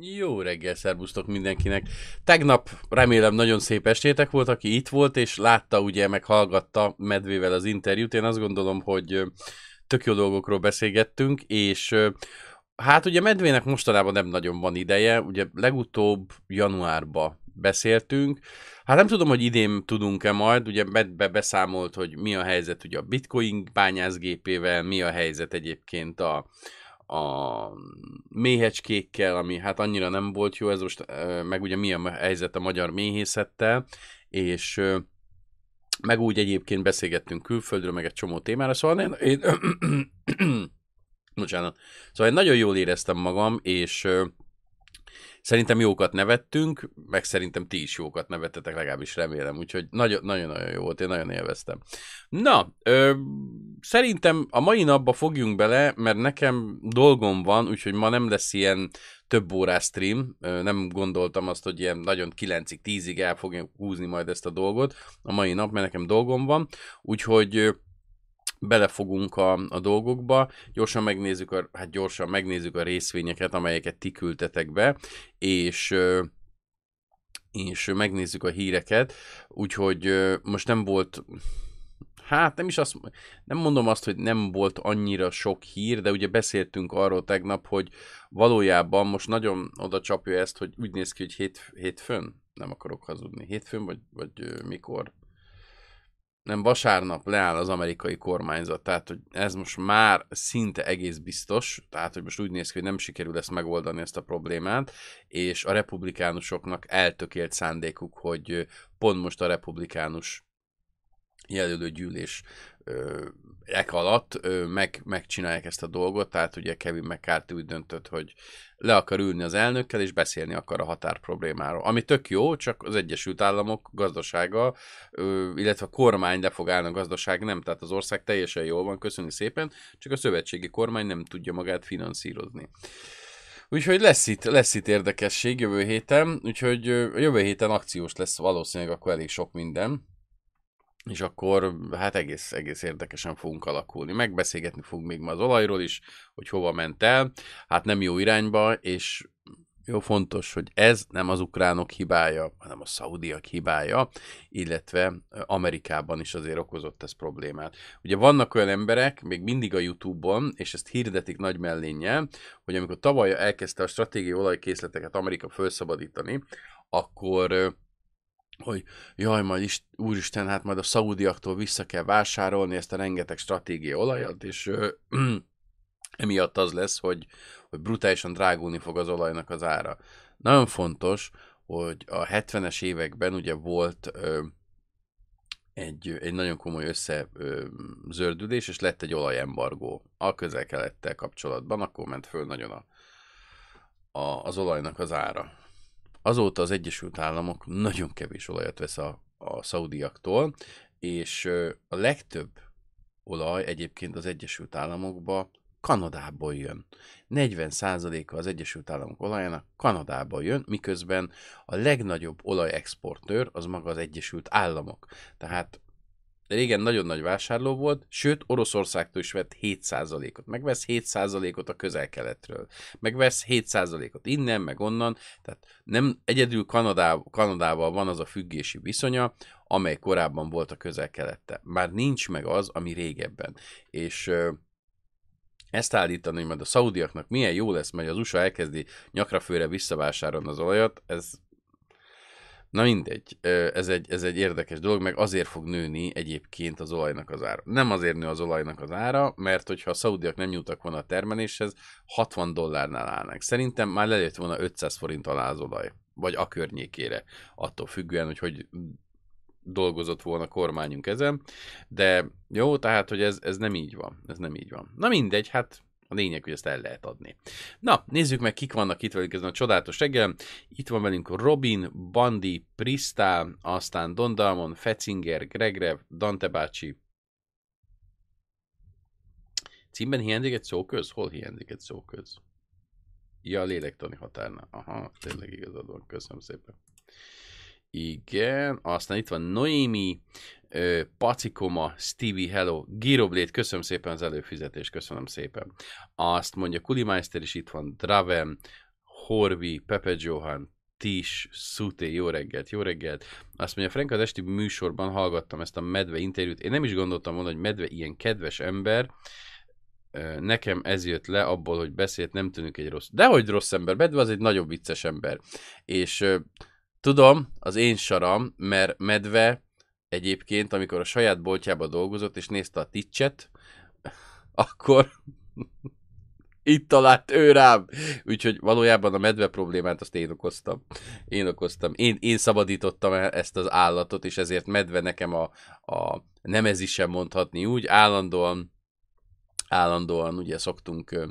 Jó reggel, szervusztok mindenkinek. Tegnap remélem nagyon szép estétek volt, aki itt volt, és látta, ugye, meg hallgatta Medvével az interjút. Én azt gondolom, hogy tök jó dolgokról beszélgettünk, és hát ugye Medvének mostanában nem nagyon van ideje, ugye legutóbb januárba beszéltünk. Hát nem tudom, hogy idén tudunk-e majd, ugye Medbe beszámolt, hogy mi a helyzet ugye a bitcoin bányászgépével, mi a helyzet egyébként a, a méhecskékkel, ami hát annyira nem volt jó, ez most meg ugye mi a helyzet a magyar méhészettel, és meg úgy egyébként beszélgettünk külföldről, meg egy csomó témára, szóval én, én bocsánat, szóval én nagyon jól éreztem magam, és Szerintem jókat nevettünk, meg szerintem ti is jókat nevettetek, legalábbis remélem, úgyhogy nagyon-nagyon jó volt, én nagyon élveztem. Na, ö, szerintem a mai napba fogjunk bele, mert nekem dolgom van, úgyhogy ma nem lesz ilyen több órás stream, ö, nem gondoltam azt, hogy ilyen nagyon 9-ig, 10-ig el fogja húzni majd ezt a dolgot a mai nap, mert nekem dolgom van, úgyhogy belefogunk a, a dolgokba, gyorsan megnézzük, a, hát gyorsan megnézzük a részvényeket, amelyeket ti küldtetek be, és és megnézzük a híreket, úgyhogy most nem volt, hát nem is azt, nem mondom azt, hogy nem volt annyira sok hír, de ugye beszéltünk arról tegnap, hogy valójában most nagyon oda csapja ezt, hogy úgy néz ki, hogy hét, hétfőn, nem akarok hazudni, hétfőn, vagy, vagy mikor, nem vasárnap leáll az amerikai kormányzat, tehát hogy ez most már szinte egész biztos, tehát hogy most úgy néz ki, hogy nem sikerül ezt megoldani ezt a problémát, és a republikánusoknak eltökélt szándékuk, hogy pont most a republikánus jelölőgyűlés ek alatt meg, megcsinálják ezt a dolgot, tehát ugye Kevin McCarthy úgy döntött, hogy le akar ülni az elnökkel, és beszélni akar a határ problémáról. Ami tök jó, csak az Egyesült Államok gazdasága, illetve a kormány le fog állni a gazdaság, nem, tehát az ország teljesen jól van, köszönni szépen, csak a szövetségi kormány nem tudja magát finanszírozni. Úgyhogy lesz itt, lesz itt érdekesség jövő héten, úgyhogy jövő héten akciós lesz valószínűleg akkor elég sok minden és akkor hát egész, egész érdekesen fogunk alakulni. Megbeszélgetni fogunk még ma az olajról is, hogy hova ment el. Hát nem jó irányba, és jó fontos, hogy ez nem az ukránok hibája, hanem a szaudiak hibája, illetve Amerikában is azért okozott ez problémát. Ugye vannak olyan emberek, még mindig a Youtube-on, és ezt hirdetik nagy mellénnyel, hogy amikor tavaly elkezdte a stratégiai olajkészleteket Amerika felszabadítani, akkor hogy jaj, majd is, úristen, hát majd a szaudiaktól vissza kell vásárolni ezt a rengeteg stratégiai olajat, és ö, emiatt az lesz, hogy, hogy brutálisan drágulni fog az olajnak az ára. Nagyon fontos, hogy a 70-es években ugye volt ö, egy, egy nagyon komoly összezördülés, és lett egy olajembargó a közel-kelettel kapcsolatban, akkor ment föl nagyon a, a, az olajnak az ára. Azóta az Egyesült Államok nagyon kevés olajat vesz a, a szaudiaktól, és a legtöbb olaj egyébként az Egyesült Államokba Kanadából jön. 40%-a az Egyesült Államok olajának Kanadából jön, miközben a legnagyobb olajexportőr az maga az Egyesült Államok. Tehát régen nagyon nagy vásárló volt, sőt Oroszországtól is vett 7%-ot. Megvesz 7%-ot a közel-keletről. Megvesz 7%-ot innen, meg onnan. Tehát nem egyedül Kanadá, Kanadával van az a függési viszonya, amely korábban volt a közel-kelette. Már nincs meg az, ami régebben. És ezt állítani, hogy majd a szaudiaknak milyen jó lesz, mert az USA elkezdi nyakrafőre visszavásárolni az olajat, ez Na mindegy, ez egy, ez egy érdekes dolog, meg azért fog nőni egyébként az olajnak az ára. Nem azért nő az olajnak az ára, mert hogyha a szaudiak nem nyújtak volna a termeléshez, 60 dollárnál állnak. Szerintem már lejött volna 500 forint alá az olaj, vagy a környékére, attól függően, hogy hogy dolgozott volna a kormányunk ezen, de jó, tehát, hogy ez, ez nem így van, ez nem így van. Na mindegy, hát a lényeg, hogy ezt el lehet adni. Na, nézzük meg, kik vannak itt velünk ezen a csodálatos reggel. Itt van velünk Robin, Bandi, Prista, aztán Don Dalmon, Fetzinger, Gregrev, Dante bácsi. Címben hiányzik egy szóköz? Hol hiányzik egy szóköz? Ja, a lélektani határnál. Aha, tényleg igazad van. Köszönöm szépen. Igen, aztán itt van Noémi, Pacikoma, Stevie Hello, Giroblade, köszönöm szépen az előfizetést, köszönöm szépen. Azt mondja Kulimeister is itt van, Draven, Horvi, Pepe Johan, Tis, Szuté, jó reggelt, jó reggelt. Azt mondja, Frank, az esti műsorban hallgattam ezt a medve interjút. Én nem is gondoltam volna, hogy medve ilyen kedves ember. Nekem ez jött le abból, hogy beszélt, nem tűnik egy rossz. Dehogy rossz ember, medve az egy nagyon vicces ember. És tudom, az én saram, mert medve egyébként, amikor a saját boltjába dolgozott, és nézte a ticset, akkor itt talált ő rám. Úgyhogy valójában a medve problémát azt én okoztam. Én okoztam. Én, én szabadítottam ezt az állatot, és ezért medve nekem a, a nemezi sem mondhatni úgy. Állandóan, állandóan ugye szoktunk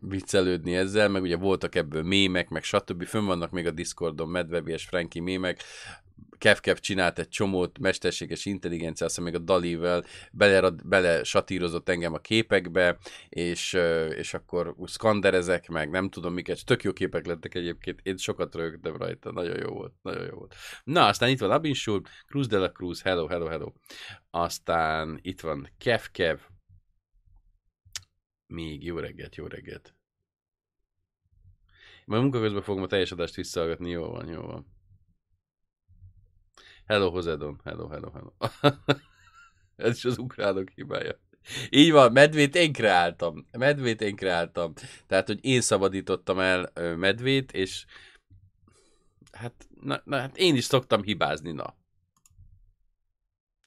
viccelődni ezzel, meg ugye voltak ebből mémek, meg stb. Fönn vannak még a Discordon medve és Franki mémek, Kevkev csinált egy csomót, mesterséges intelligencia, azt még a Dalivel bele, bele satírozott engem a képekbe, és, és akkor szkanderezek meg, nem tudom miket, tök jó képek lettek egyébként, én sokat rögtem rajta, nagyon jó volt, nagyon jó volt. Na, aztán itt van Abinsul, Cruz de la Cruz, hello, hello, hello. Aztán itt van Kevkev, még jó reggelt, jó reggelt. Majd munka közben fogom a teljes adást visszahallgatni, jó van, jó van. Hello, Hozedon. Hello, hello, hello. Ez is az ukránok hibája. Így van, medvét én kreáltam. Medvét én kreáltam. Tehát, hogy én szabadítottam el medvét, és hát, na, na, hát én is szoktam hibázni, na.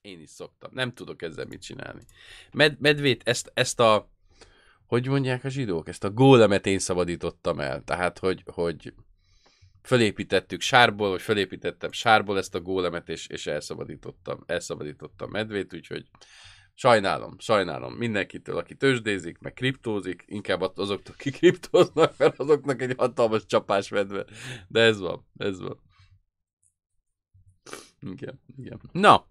Én is szoktam. Nem tudok ezzel mit csinálni. Med, medvét, ezt, ezt a, hogy mondják a zsidók, ezt a gólemet én szabadítottam el. Tehát, hogy, hogy fölépítettük sárból, vagy fölépítettem sárból ezt a gólemet, és, és elszabadítottam, elszabadítottam medvét, úgyhogy sajnálom, sajnálom mindenkitől, aki tőzsdézik, meg kriptózik, inkább azoktól, akik kriptóznak, mert azoknak egy hatalmas csapás medve. De ez van, ez van. Igen, igen. Na,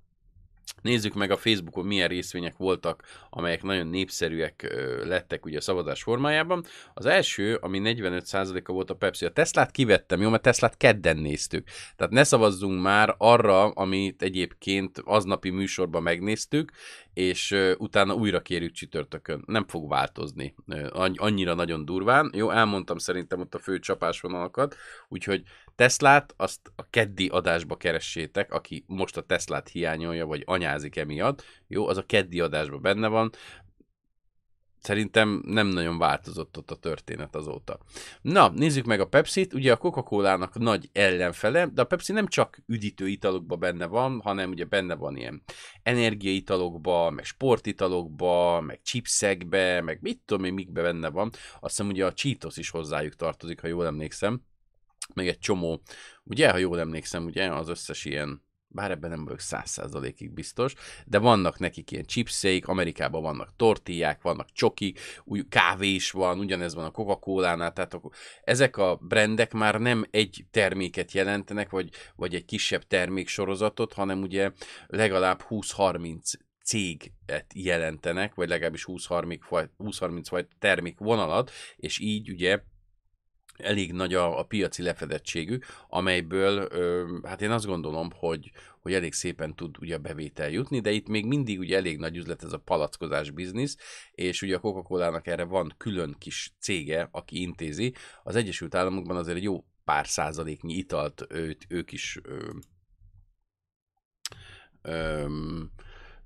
Nézzük meg a Facebookon milyen részvények voltak, amelyek nagyon népszerűek lettek ugye a szavazás formájában. Az első, ami 45%-a volt a Pepsi. A Teslát kivettem, jó, mert Teslát kedden néztük. Tehát ne szavazzunk már arra, amit egyébként aznapi műsorban megnéztük, és utána újra kérjük csütörtökön. Nem fog változni annyira nagyon durván. Jó, elmondtam szerintem ott a fő csapásvonalakat, úgyhogy Teslát azt a keddi adásba keressétek, aki most a Teslát hiányolja, vagy anyázik emiatt. Jó, az a keddi adásban benne van. Szerintem nem nagyon változott ott a történet azóta. Na, nézzük meg a Pepsi-t. Ugye a Coca-Cola-nak nagy ellenfele, de a Pepsi nem csak üdítő italokban benne van, hanem ugye benne van ilyen energiaitalokba, meg sportitalokba, meg chipsekbe, meg mit tudom én, mikbe benne van. Azt hiszem ugye a Cheetos is hozzájuk tartozik, ha jól emlékszem. Meg egy csomó, ugye, ha jól emlékszem, ugye az összes ilyen bár ebben nem vagyok száz százalékig biztos, de vannak nekik ilyen chipseik, Amerikában vannak tortillák, vannak csoki, új kávé is van, ugyanez van a Coca-Cola-nál, tehát akkor ezek a brendek már nem egy terméket jelentenek, vagy, vagy egy kisebb terméksorozatot, hanem ugye legalább 20-30 céget jelentenek, vagy legalábbis 20-30 vagy termékvonalat, és így ugye elég nagy a, a piaci lefedettségük, amelyből ö, hát én azt gondolom, hogy, hogy elég szépen tud ugye bevétel jutni, de itt még mindig ugye elég nagy üzlet ez a palackozás biznisz, és ugye a Coca-Cola-nak erre van külön kis cége, aki intézi. Az Egyesült Államokban azért egy jó pár százaléknyi italt őt, ők is ö, ö,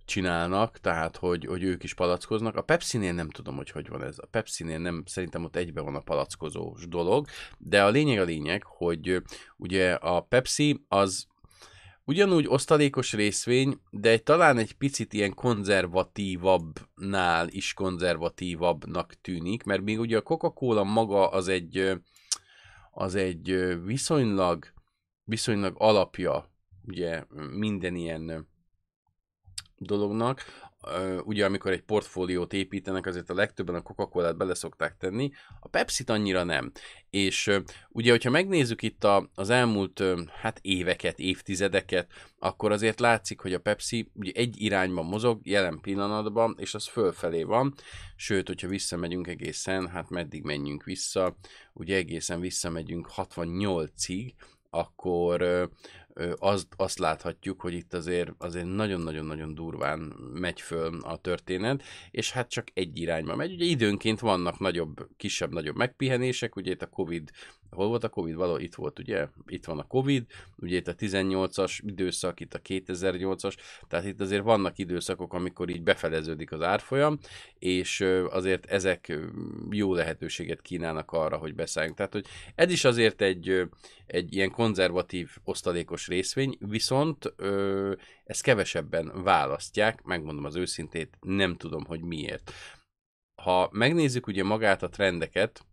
csinálnak, tehát hogy, hogy ők is palackoznak. A Pepsi-nél nem tudom, hogy hogy van ez. A Pepsi-nél nem, szerintem ott egybe van a palackozós dolog, de a lényeg a lényeg, hogy ugye a Pepsi az ugyanúgy osztalékos részvény, de talán egy picit ilyen konzervatívabbnál is konzervatívabbnak tűnik, mert még ugye a Coca-Cola maga az egy, az egy viszonylag, viszonylag alapja ugye minden ilyen dolognak. Ugye, amikor egy portfóliót építenek, azért a legtöbben a Coca-Colát bele szokták tenni, a Pepsi-t annyira nem. És ugye, hogyha megnézzük itt a, az elmúlt hát éveket, évtizedeket, akkor azért látszik, hogy a Pepsi ugye egy irányban mozog jelen pillanatban, és az fölfelé van. Sőt, hogyha visszamegyünk egészen, hát meddig menjünk vissza, ugye egészen visszamegyünk 68-ig, akkor azt, azt láthatjuk, hogy itt azért, azért nagyon-nagyon-nagyon durván megy föl a történet, és hát csak egy irányba megy. Ugye időnként vannak nagyobb, kisebb-nagyobb megpihenések, ugye itt a Covid, hol volt a Covid? Való itt volt, ugye? Itt van a Covid, ugye itt a 18-as időszak, itt a 2008-as, tehát itt azért vannak időszakok, amikor így befeleződik az árfolyam, és azért ezek jó lehetőséget kínálnak arra, hogy beszálljunk. Tehát, hogy ez is azért egy, egy ilyen konzervatív osztalékos részvény, viszont ö, ezt kevesebben választják, megmondom az őszintét, nem tudom, hogy miért. Ha megnézzük ugye magát a trendeket,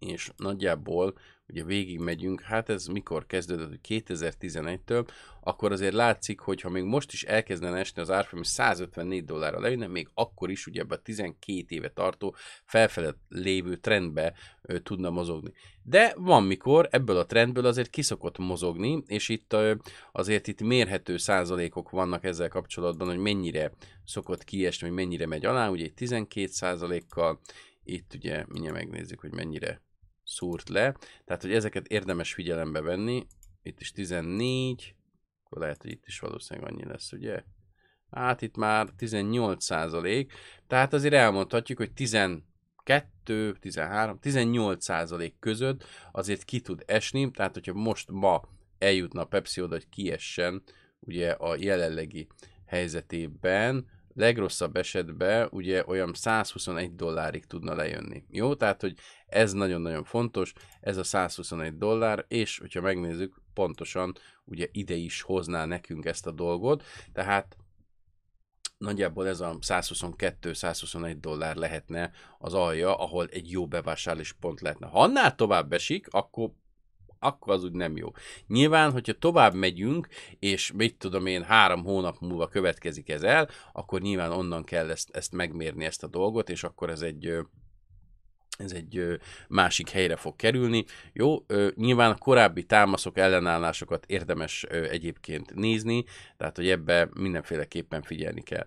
és nagyjából ugye végig megyünk, hát ez mikor kezdődött, hogy 2011-től, akkor azért látszik, hogy ha még most is elkezdene esni az árfolyam, 154 dollárra lejönne, még akkor is ugye ebbe a 12 éve tartó felfelé lévő trendbe ö, tudna mozogni. De van mikor ebből a trendből azért kiszokott mozogni, és itt azért itt mérhető százalékok vannak ezzel kapcsolatban, hogy mennyire szokott kiesni, hogy mennyire megy alá, ugye 12 százalékkal, itt ugye mindjárt megnézzük, hogy mennyire szúrt le. Tehát, hogy ezeket érdemes figyelembe venni. Itt is 14, akkor lehet, hogy itt is valószínűleg annyi lesz, ugye? Hát itt már 18 százalék, tehát azért elmondhatjuk, hogy 12, 13, 18 százalék között azért ki tud esni, tehát hogyha most ma eljutna a Pepsi oda, hogy kiessen ugye a jelenlegi helyzetében, legrosszabb esetben ugye olyan 121 dollárig tudna lejönni. Jó? Tehát, hogy ez nagyon-nagyon fontos, ez a 121 dollár, és hogyha megnézzük, pontosan ugye ide is hozná nekünk ezt a dolgot, tehát nagyjából ez a 122-121 dollár lehetne az alja, ahol egy jó bevásárlási pont lehetne. Ha annál tovább esik, akkor akkor az úgy nem jó. Nyilván, hogyha tovább megyünk, és mit tudom én, három hónap múlva következik ez el, akkor nyilván onnan kell ezt, ezt megmérni, ezt a dolgot, és akkor ez egy ez egy másik helyre fog kerülni. Jó, nyilván korábbi támaszok, ellenállásokat érdemes egyébként nézni, tehát hogy ebbe mindenféleképpen figyelni kell.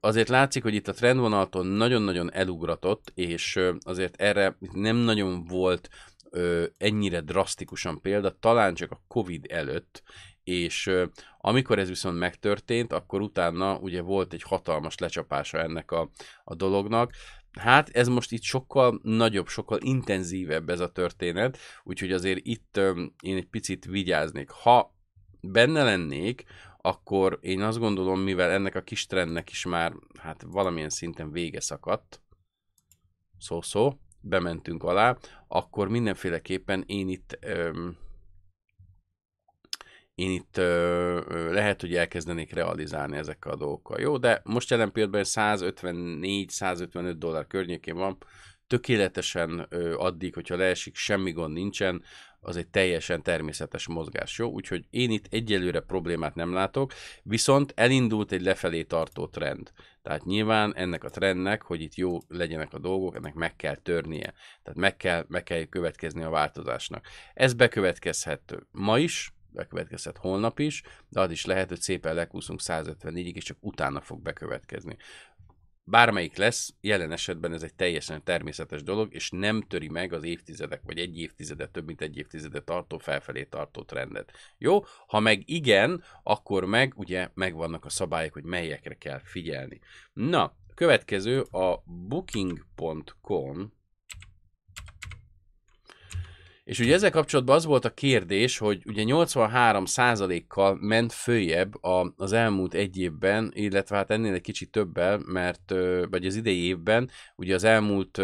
Azért látszik, hogy itt a trendvonaltól nagyon-nagyon elugratott, és azért erre nem nagyon volt ennyire drasztikusan példa, talán csak a Covid előtt, és amikor ez viszont megtörtént, akkor utána ugye volt egy hatalmas lecsapása ennek a, a dolognak, Hát ez most itt sokkal nagyobb, sokkal intenzívebb ez a történet, úgyhogy azért itt öm, én egy picit vigyáznék. Ha benne lennék, akkor én azt gondolom, mivel ennek a kis trendnek is már hát valamilyen szinten vége szakadt, szó-szó, bementünk alá, akkor mindenféleképpen én itt öm, én itt ö, lehet, hogy elkezdenék realizálni ezekkel a dolgokkal. Jó, de most jelen pillanatban 154-155 dollár környékén van, tökéletesen ö, addig, hogyha leesik, semmi gond nincsen, az egy teljesen természetes mozgás, jó? Úgyhogy én itt egyelőre problémát nem látok, viszont elindult egy lefelé tartó trend. Tehát nyilván ennek a trendnek, hogy itt jó legyenek a dolgok, ennek meg kell törnie. Tehát meg kell, meg kell következni a változásnak. Ez bekövetkezhet ma is, bekövetkezhet holnap is, de az is lehet, hogy szépen lekúszunk 154-ig, és csak utána fog bekövetkezni. Bármelyik lesz, jelen esetben ez egy teljesen természetes dolog, és nem töri meg az évtizedek, vagy egy évtizedet, több mint egy évtizedet tartó, felfelé tartó trendet. Jó? Ha meg igen, akkor meg ugye megvannak a szabályok, hogy melyekre kell figyelni. Na, következő a booking.com és ugye ezzel kapcsolatban az volt a kérdés, hogy ugye 83%-kal ment följebb a, az elmúlt egy évben, illetve hát ennél egy kicsit többel, mert, vagy az idei évben, ugye az elmúlt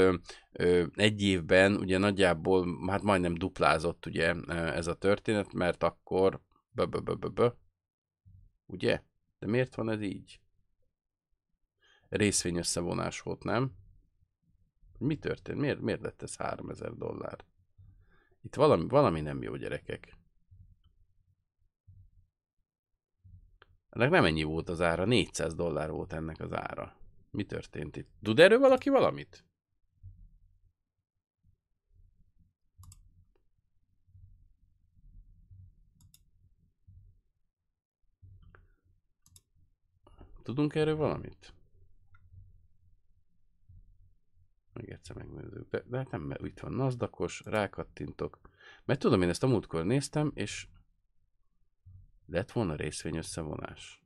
egy évben ugye nagyjából, hát majdnem duplázott ugye ez a történet, mert akkor, bö, ugye? De miért van ez így? Részvény összevonás volt, nem? Mi történt? Miért, miért lett ez 3000 dollár? Itt valami, valami nem jó, gyerekek. Ennek nem ennyi volt az ára, 400 dollár volt ennek az ára. Mi történt itt? Tud erről valaki valamit? Tudunk erről valamit? Még egyszer megnézzük. De, de hát nem, mert itt van nazdakos, rákattintok. Mert tudom, én ezt a múltkor néztem, és Lett volna részvény összevonás.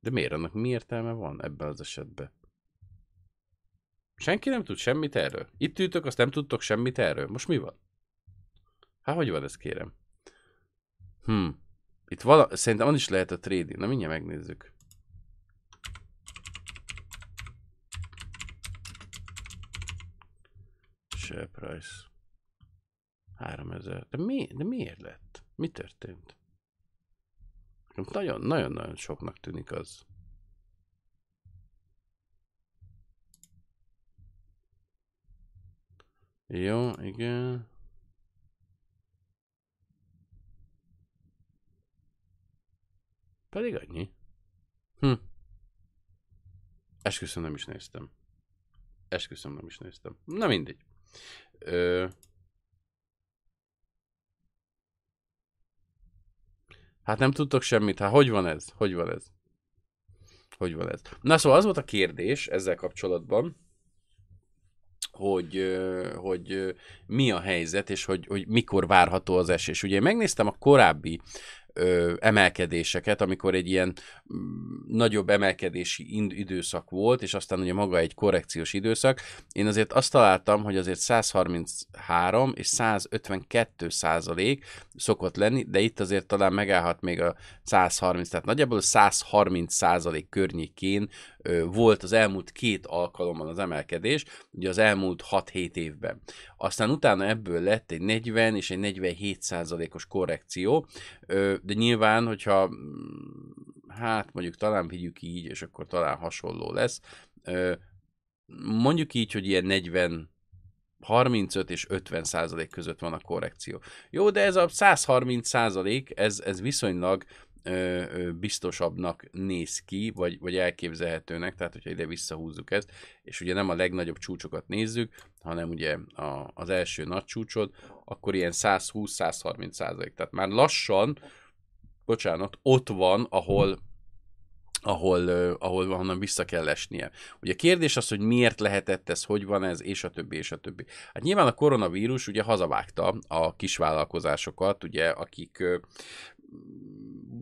De miért? Annak mi értelme van ebben az esetben? Senki nem tud semmit erről. Itt ültök, azt nem tudtok semmit erről. Most mi van? Hát hogy van ez kérem? Hm. Itt vala... Szerintem van is lehet a trading. Na mindjárt megnézzük. Share price. 3000. De, mi, de miért lett? Mi történt? Nagyon-nagyon soknak tűnik az. Jó, igen. Pedig annyi. Hm. Esküszöm nem is néztem. Esküszöm nem is néztem. Na mindegy. Ö... Hát nem tudtok semmit, hát hogy van ez? Hogy van ez? Hogy van ez? Na szóval az volt a kérdés ezzel kapcsolatban, hogy, hogy mi a helyzet, és hogy, hogy mikor várható az esés. Ugye én megnéztem a korábbi ö, emelkedéseket, amikor egy ilyen nagyobb emelkedési időszak volt, és aztán ugye maga egy korrekciós időszak, én azért azt találtam, hogy azért 133 és 152 százalék szokott lenni, de itt azért talán megállhat még a 130, tehát nagyjából a 130 százalék környékén volt az elmúlt két alkalommal az emelkedés, ugye az elmúlt 6-7 évben. Aztán utána ebből lett egy 40 és egy 47 százalékos korrekció, de nyilván, hogyha mm, hát mondjuk talán vigyük így, és akkor talán hasonló lesz, mondjuk így, hogy ilyen 40 35 és 50 százalék között van a korrekció. Jó, de ez a 130 százalék, ez, ez viszonylag biztosabbnak néz ki, vagy, vagy elképzelhetőnek, tehát hogyha ide visszahúzzuk ezt, és ugye nem a legnagyobb csúcsokat nézzük, hanem ugye a, az első nagy csúcsod, akkor ilyen 120-130 százalék. Tehát már lassan bocsánat, ott van, ahol ahol, ahol honnan vissza kell esnie. Ugye a kérdés az, hogy miért lehetett ez, hogy van ez, és a többi, és a többi. Hát nyilván a koronavírus ugye hazavágta a kisvállalkozásokat, ugye, akik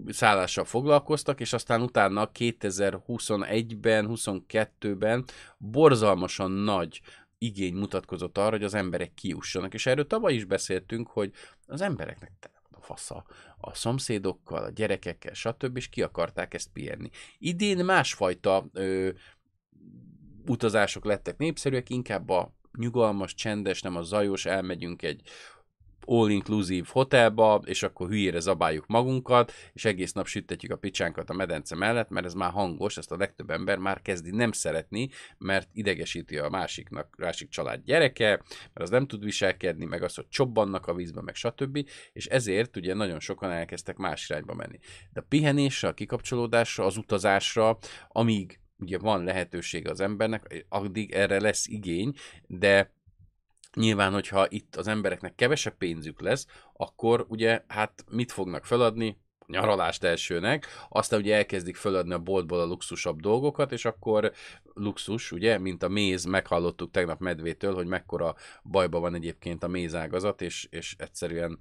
szállással foglalkoztak, és aztán utána 2021-ben, 22-ben borzalmasan nagy igény mutatkozott arra, hogy az emberek kiussanak. És erről tavaly is beszéltünk, hogy az embereknek fasza a szomszédokkal, a gyerekekkel, stb. és ki akarták ezt pihenni. Idén másfajta ö, utazások lettek népszerűek, inkább a nyugalmas, csendes, nem a zajos, elmegyünk egy all-inclusive hotelba, és akkor hülyére zabáljuk magunkat, és egész nap sütetjük a picsánkat a medence mellett, mert ez már hangos, ezt a legtöbb ember már kezdi nem szeretni, mert idegesíti a másiknak, másik család gyereke, mert az nem tud viselkedni, meg az, hogy csobbannak a vízbe, meg stb. És ezért ugye nagyon sokan elkezdtek más irányba menni. De a pihenésre, a kikapcsolódásra, az utazásra, amíg ugye van lehetőség az embernek, addig erre lesz igény, de Nyilván, hogyha itt az embereknek kevesebb pénzük lesz, akkor ugye hát mit fognak feladni? nyaralást elsőnek, aztán ugye elkezdik feladni a boltból a luxusabb dolgokat, és akkor luxus, ugye, mint a méz, meghallottuk tegnap Medvétől, hogy mekkora bajba van egyébként a mézágazat, és, és egyszerűen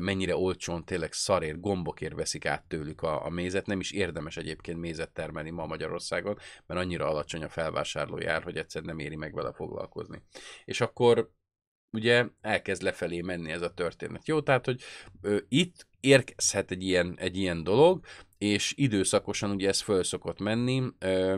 mennyire olcsón, tényleg szarér, gombokért veszik át tőlük a, a mézet, nem is érdemes egyébként mézet termelni ma Magyarországon, mert annyira alacsony a felvásárlójár, hogy egyszer nem éri meg vele foglalkozni. És akkor ugye elkezd lefelé menni ez a történet. Jó, tehát, hogy ö, itt érkezhet egy ilyen, egy ilyen dolog, és időszakosan ugye ez föl szokott menni, ö,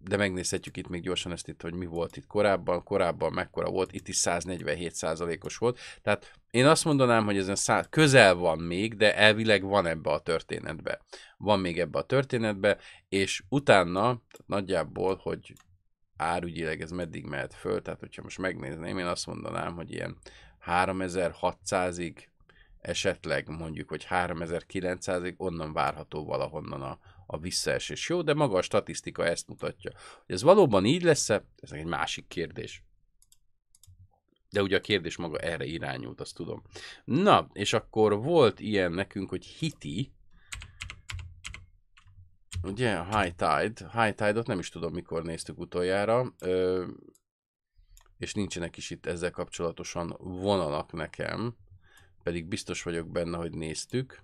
de megnézhetjük itt még gyorsan ezt itt, hogy mi volt itt korábban, korábban mekkora volt, itt is 147 os volt, tehát én azt mondanám, hogy ezen száz, közel van még, de elvileg van ebbe a történetbe. Van még ebbe a történetbe, és utána, nagyjából, hogy árügyileg ez meddig mehet föl, tehát hogyha most megnézném, én azt mondanám, hogy ilyen 3600-ig, esetleg mondjuk, hogy 3900-ig onnan várható valahonnan a, a visszaesés. Jó, de maga a statisztika ezt mutatja. Hogy ez valóban így lesz-e, ez egy másik kérdés. De ugye a kérdés maga erre irányult, azt tudom. Na, és akkor volt ilyen nekünk, hogy Hiti, Ugye, High Tide. High Tide-ot nem is tudom, mikor néztük utoljára, ö, és nincsenek is itt ezzel kapcsolatosan vonalak nekem, pedig biztos vagyok benne, hogy néztük.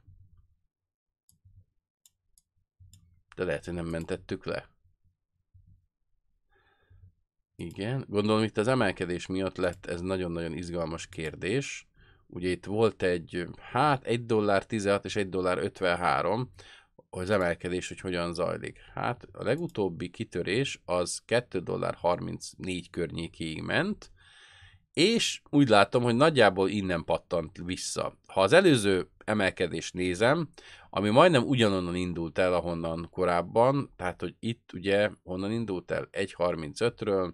De lehet, hogy nem mentettük le. Igen, gondolom itt az emelkedés miatt lett ez nagyon-nagyon izgalmas kérdés. Ugye itt volt egy, hát 1 dollár 16 és 1 dollár 53, az emelkedés, hogy hogyan zajlik. Hát a legutóbbi kitörés az 2 dollár 34 környékéig ment, és úgy látom, hogy nagyjából innen pattant vissza. Ha az előző emelkedést nézem, ami majdnem ugyanonnan indult el, ahonnan korábban, tehát, hogy itt ugye honnan indult el? 1.35-ről,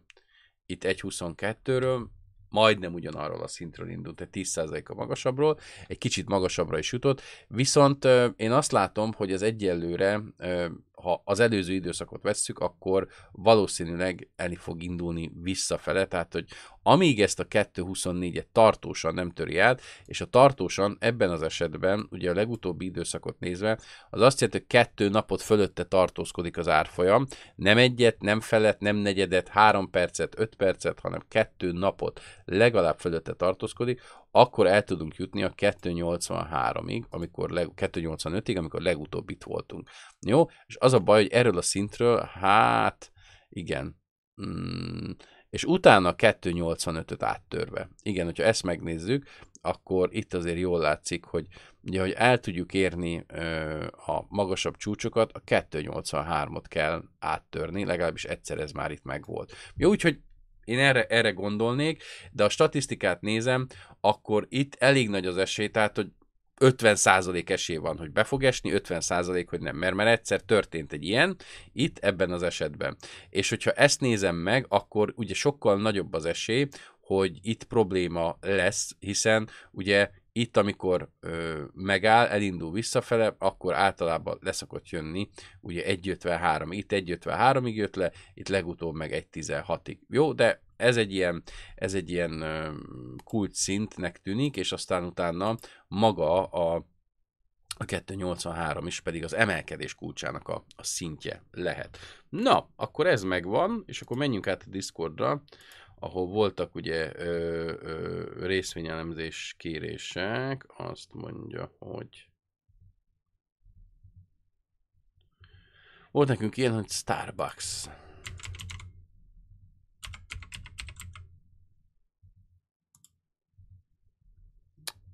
itt 1.22-ről, majdnem ugyanarról a szintről indult, tehát 10%-a magasabbról, egy kicsit magasabbra is jutott, viszont én azt látom, hogy ez egyelőre ha az előző időszakot vesszük, akkor valószínűleg el fog indulni visszafele, tehát hogy amíg ezt a 2.24-et tartósan nem töri át, és a tartósan ebben az esetben, ugye a legutóbbi időszakot nézve, az azt jelenti, hogy kettő napot fölötte tartózkodik az árfolyam, nem egyet, nem felet, nem negyedet, három percet, öt percet, hanem kettő napot legalább fölötte tartózkodik, akkor el tudunk jutni a 283-ig, amikor leg, 285-ig, amikor legutóbb itt voltunk. Jó? És az a baj, hogy erről a szintről, hát igen. Mm, és utána 285-öt áttörve. Igen, hogyha ezt megnézzük, akkor itt azért jól látszik, hogy ugye, hogy el tudjuk érni ö, a magasabb csúcsokat, a 283-ot kell áttörni, legalábbis egyszer ez már itt megvolt. Jó, úgyhogy én erre, erre gondolnék, de a statisztikát nézem, akkor itt elég nagy az esély, tehát hogy 50% esély van, hogy be fog esni, 50% hogy nem, mert, mert egyszer történt egy ilyen, itt ebben az esetben. És hogyha ezt nézem meg, akkor ugye sokkal nagyobb az esély, hogy itt probléma lesz, hiszen ugye itt, amikor ö, megáll, elindul visszafele, akkor általában leszokott jönni, ugye 1.53, itt 1.53-ig jött le, itt legutóbb meg 1.16-ig. Jó, de ez egy ilyen, ez egy ilyen ö, kult szintnek tűnik, és aztán utána maga a a 283 is pedig az emelkedés kulcsának a, a szintje lehet. Na, akkor ez megvan, és akkor menjünk át a Discordra ahol voltak ugye ö, ö, részvényelemzés kérések, azt mondja, hogy volt nekünk ilyen, hogy Starbucks.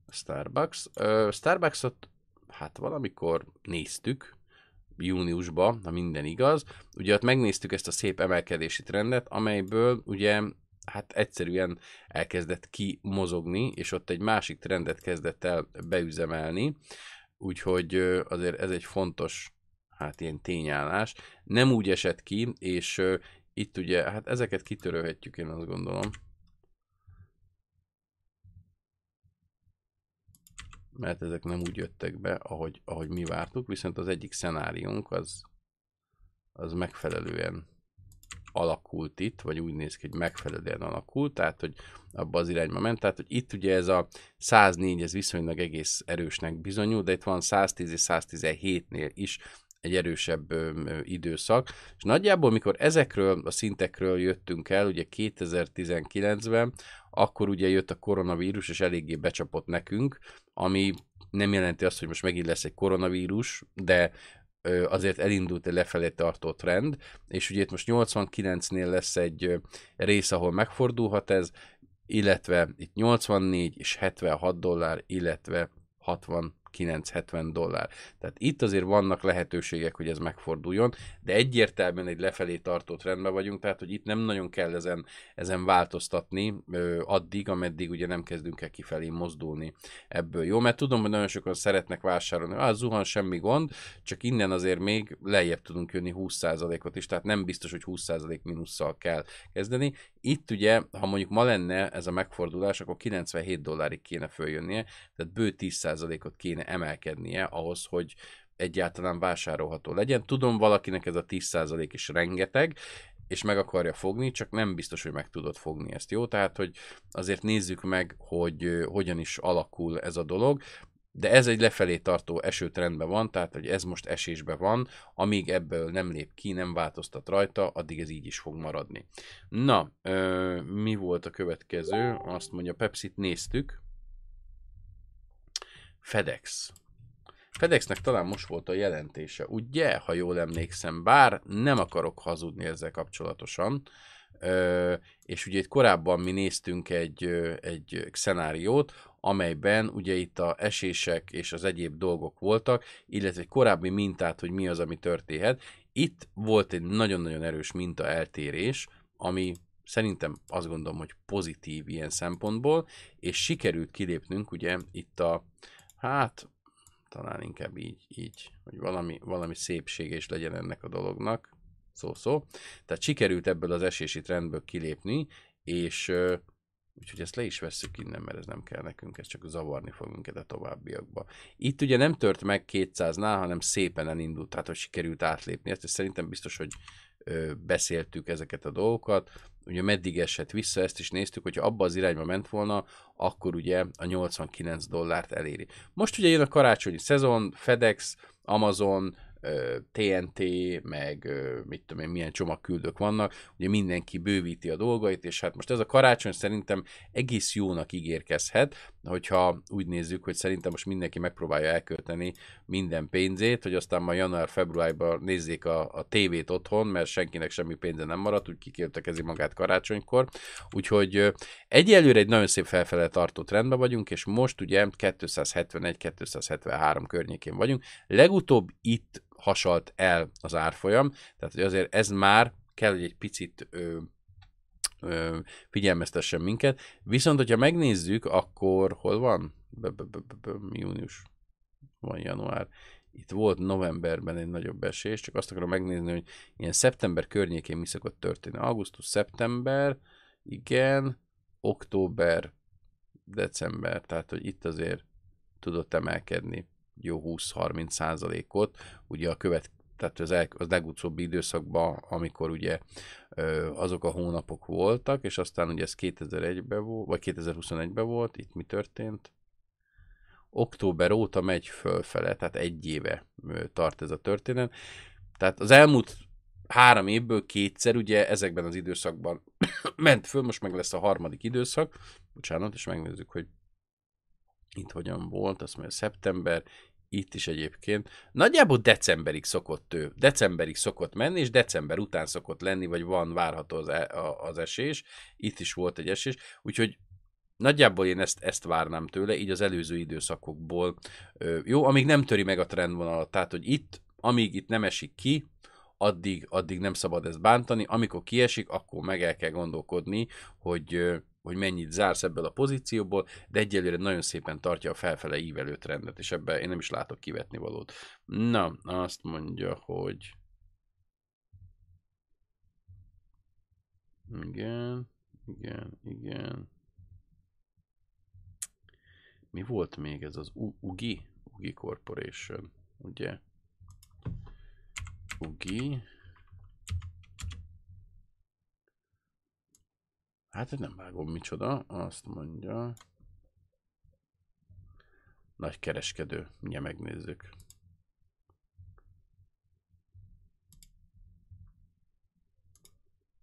Starbucks. Ö, Starbucksot hát valamikor néztük, júniusban, ha minden igaz. Ugye ott megnéztük ezt a szép emelkedési trendet, amelyből ugye hát egyszerűen elkezdett kimozogni, és ott egy másik trendet kezdett el beüzemelni, úgyhogy azért ez egy fontos, hát ilyen tényállás. Nem úgy esett ki, és itt ugye, hát ezeket kitörölhetjük, én azt gondolom. mert ezek nem úgy jöttek be, ahogy, ahogy mi vártuk, viszont az egyik szenáriónk az, az megfelelően alakult itt, vagy úgy néz ki, hogy megfelelően alakult, tehát hogy abba az irányba ment. Tehát, hogy itt ugye ez a 104, ez viszonylag egész erősnek bizonyul, de itt van 110 és 117-nél is egy erősebb ö, ö, időszak. És nagyjából, mikor ezekről a szintekről jöttünk el, ugye 2019-ben, akkor ugye jött a koronavírus, és eléggé becsapott nekünk, ami nem jelenti azt, hogy most megint lesz egy koronavírus, de azért elindult egy lefelé tartó trend, és ugye itt most 89-nél lesz egy rész, ahol megfordulhat ez, illetve itt 84 és 76 dollár, illetve 60 970 dollár. Tehát itt azért vannak lehetőségek, hogy ez megforduljon, de egyértelműen egy lefelé tartó trendben vagyunk, tehát hogy itt nem nagyon kell ezen, ezen változtatni ö, addig, ameddig ugye nem kezdünk el kifelé mozdulni ebből. Jó, mert tudom, hogy nagyon sokan szeretnek vásárolni, ah, zuhan semmi gond, csak innen azért még lejjebb tudunk jönni 20%-ot is, tehát nem biztos, hogy 20% mínusszal kell kezdeni. Itt ugye, ha mondjuk ma lenne ez a megfordulás, akkor 97 dollárig kéne följönnie, tehát bő 10%-ot kéne emelkednie ahhoz, hogy egyáltalán vásárolható legyen. Tudom, valakinek ez a 10% is rengeteg, és meg akarja fogni, csak nem biztos, hogy meg tudod fogni ezt, jó? Tehát, hogy azért nézzük meg, hogy hogyan is alakul ez a dolog, de ez egy lefelé tartó esőtrendben van, tehát hogy ez most esésben van, amíg ebből nem lép ki, nem változtat rajta, addig ez így is fog maradni. Na, ö, mi volt a következő? Azt mondja, Pepsi-t néztük, FedEx. FedExnek talán most volt a jelentése, ugye, ha jól emlékszem, bár nem akarok hazudni ezzel kapcsolatosan, Ö, és ugye itt korábban mi néztünk egy, egy szenáriót, amelyben ugye itt a esések és az egyéb dolgok voltak, illetve egy korábbi mintát, hogy mi az, ami történhet. Itt volt egy nagyon-nagyon erős minta eltérés, ami szerintem azt gondolom, hogy pozitív ilyen szempontból, és sikerült kilépnünk ugye itt a, hát talán inkább így, így, hogy valami, valami szépség is legyen ennek a dolognak, szó-szó. Tehát sikerült ebből az esési trendből kilépni, és úgyhogy ezt le is vesszük innen, mert ez nem kell nekünk, ez csak zavarni fog minket a továbbiakba. Itt ugye nem tört meg 200-nál, hanem szépen elindult, tehát hogy sikerült átlépni ezt, szerintem biztos, hogy ö, beszéltük ezeket a dolgokat, ugye meddig esett vissza, ezt is néztük, hogyha abba az irányba ment volna, akkor ugye a 89 dollárt eléri. Most ugye jön a karácsonyi szezon, FedEx, Amazon, TNT, meg mit tudom én, milyen csomagküldők vannak, ugye mindenki bővíti a dolgait, és hát most ez a karácsony szerintem egész jónak ígérkezhet, hogyha úgy nézzük, hogy szerintem most mindenki megpróbálja elkölteni minden pénzét, hogy aztán ma január-februárban nézzék a, a tévét otthon, mert senkinek semmi pénze nem maradt, úgy kikértekezi magát karácsonykor. Úgyhogy egyelőre egy nagyon szép felfele tartó trendben vagyunk, és most ugye 271-273 környékén vagyunk. Legutóbb itt hasalt el az árfolyam, tehát hogy azért ez már kell, hogy egy picit ö, ö, figyelmeztessen minket. Viszont, hogyha megnézzük, akkor hol van? Június, van január. Itt volt novemberben egy nagyobb esés, csak azt akarom megnézni, hogy ilyen szeptember környékén mi szokott történni. Augusztus, szeptember, igen, október, december, tehát hogy itt azért tudott emelkedni jó 20-30 százalékot, ugye a követ, tehát az, el, az legutóbbi időszakban, amikor ugye azok a hónapok voltak, és aztán ugye ez 2001-ben volt, vagy 2021-ben volt, itt mi történt? Október óta megy fölfele, tehát egy éve tart ez a történet. Tehát az elmúlt három évből kétszer ugye ezekben az időszakban ment föl, most meg lesz a harmadik időszak, bocsánat, és megnézzük, hogy itt hogyan volt, azt mondja szeptember, itt is egyébként. Nagyjából decemberig szokott ő, decemberig szokott menni, és december után szokott lenni, vagy van várható az, e, az esés. Itt is volt egy esés, úgyhogy Nagyjából én ezt, ezt várnám tőle, így az előző időszakokból. Jó, amíg nem töri meg a trendvonalat, tehát, hogy itt, amíg itt nem esik ki, addig, addig nem szabad ezt bántani. Amikor kiesik, akkor meg el kell gondolkodni, hogy hogy mennyit zársz ebből a pozícióból, de egyelőre nagyon szépen tartja a felfele ívelő trendet, és ebben én nem is látok kivetni valót. Na, azt mondja, hogy igen, igen, igen. Mi volt még ez az UGI? UGI Corporation, ugye? UGI. Hát nem vágom micsoda, azt mondja. Nagy kereskedő, mindjárt megnézzük.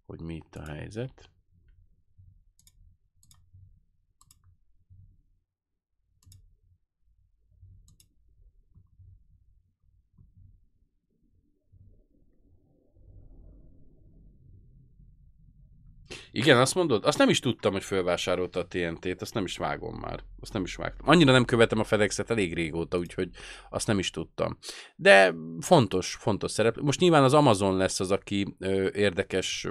Hogy mi itt a helyzet. Igen, azt mondod? Azt nem is tudtam, hogy fölvásárolta a TNT-t, azt nem is vágom már. Azt nem is vágtam. Annyira nem követem a FedEx-et elég régóta, úgyhogy azt nem is tudtam. De fontos, fontos szerep. Most nyilván az Amazon lesz az, aki ö, érdekes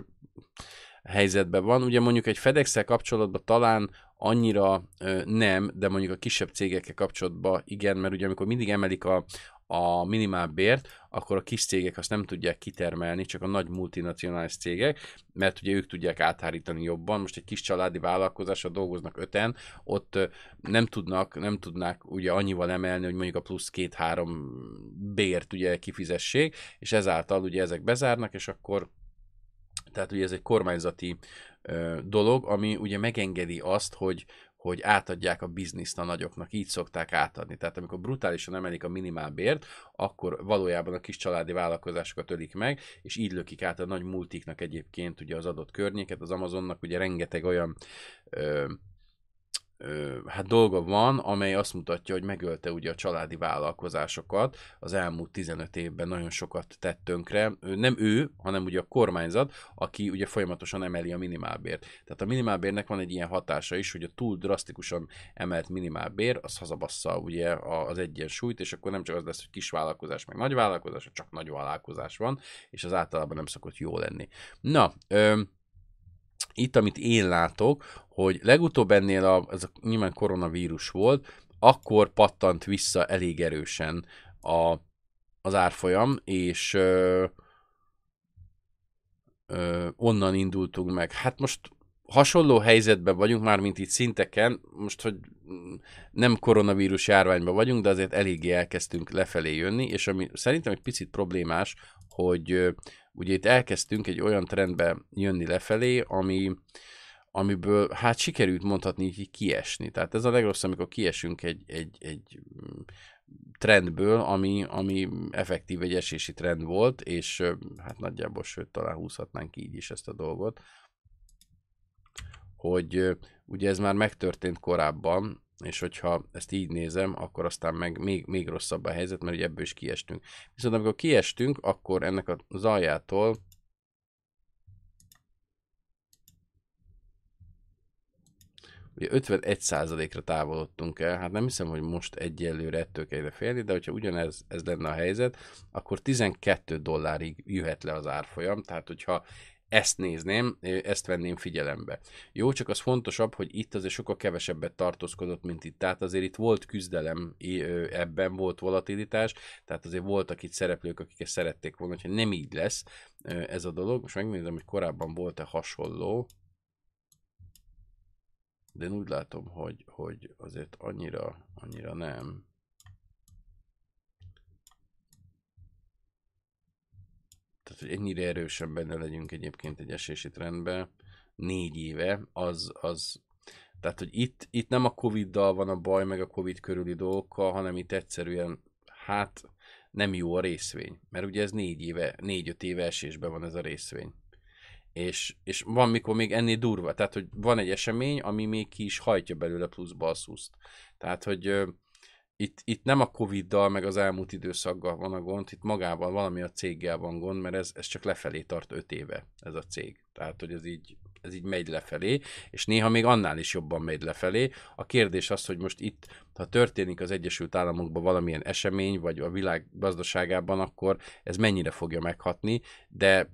helyzetben van. Ugye mondjuk egy fedex kapcsolatban talán annyira nem, de mondjuk a kisebb cégekkel kapcsolatban igen, mert ugye amikor mindig emelik a, a minimálbért, akkor a kis cégek azt nem tudják kitermelni, csak a nagy multinacionális cégek, mert ugye ők tudják áthárítani jobban. Most egy kis családi vállalkozásra dolgoznak öten, ott nem tudnak, nem tudnák ugye annyival emelni, hogy mondjuk a plusz két-három bért ugye kifizessék, és ezáltal ugye ezek bezárnak, és akkor tehát ugye ez egy kormányzati dolog, ami ugye megengedi azt, hogy, hogy átadják a bizniszt a nagyoknak, így szokták átadni. Tehát amikor brutálisan emelik a minimálbért, akkor valójában a kis családi vállalkozásokat ölik meg, és így lökik át a nagy multiknak egyébként ugye az adott környéket, az Amazonnak ugye rengeteg olyan hát dolga van, amely azt mutatja, hogy megölte ugye a családi vállalkozásokat, az elmúlt 15 évben nagyon sokat tett tönkre. Nem ő, hanem ugye a kormányzat, aki ugye folyamatosan emeli a minimálbért. Tehát a minimálbérnek van egy ilyen hatása is, hogy a túl drasztikusan emelt minimálbér, az hazabassza ugye az egyensúlyt, és akkor nem csak az lesz, hogy kis vállalkozás, meg nagy vállalkozás, csak nagy vállalkozás van, és az általában nem szokott jó lenni. Na, ö, itt, amit én látok, hogy legutóbb ennél a, ez a nyilván koronavírus volt, akkor pattant vissza elég erősen a, az árfolyam, és ö, ö, onnan indultunk meg. Hát most hasonló helyzetben vagyunk már, mint itt szinteken, most, hogy nem koronavírus járványban vagyunk, de azért eléggé elkezdtünk lefelé jönni, és ami szerintem egy picit problémás, hogy ugye itt elkezdtünk egy olyan trendbe jönni lefelé, ami, amiből hát sikerült mondhatni hogy kiesni. Tehát ez a legrosszabb, amikor kiesünk egy, egy, egy mm, trendből, ami, ami effektív egy esési trend volt, és hát nagyjából, sőt, talán húzhatnánk így is ezt a dolgot, hogy ugye ez már megtörtént korábban, és hogyha ezt így nézem, akkor aztán meg még, még rosszabb a helyzet, mert ugye ebből is kiestünk. Viszont amikor kiestünk, akkor ennek a zaljától ugye 51%-ra távolodtunk el, hát nem hiszem, hogy most egyelőre ettől kell félni, de hogyha ugyanez ez lenne a helyzet, akkor 12 dollárig jöhet le az árfolyam, tehát hogyha ezt nézném, ezt venném figyelembe. Jó, csak az fontosabb, hogy itt azért sokkal kevesebbet tartózkodott, mint itt. Tehát azért itt volt küzdelem ebben, volt volatilitás, tehát azért voltak itt szereplők, akik ezt szerették volna, hogy nem így lesz ez a dolog. Most megnézem, hogy korábban volt-e hasonló, de én úgy látom, hogy, hogy azért annyira, annyira nem. Tehát, hogy ennyire erősen benne legyünk egyébként egy esési trendbe, négy éve, az, az tehát, hogy itt, itt nem a Covid-dal van a baj, meg a Covid körüli dolgokkal, hanem itt egyszerűen, hát nem jó a részvény. Mert ugye ez négy éve, négy-öt éve esésben van ez a részvény. És, és van, mikor még ennél durva. Tehát, hogy van egy esemény, ami még ki is hajtja belőle plusz balszuszt. Tehát, hogy itt, itt nem a Covid-dal, meg az elmúlt időszakgal van a gond, itt magában valami a céggel van gond, mert ez, ez csak lefelé tart öt éve, ez a cég. Tehát, hogy ez így, ez így megy lefelé, és néha még annál is jobban megy lefelé. A kérdés az, hogy most itt, ha történik az Egyesült Államokban valamilyen esemény, vagy a világ gazdaságában, akkor ez mennyire fogja meghatni, de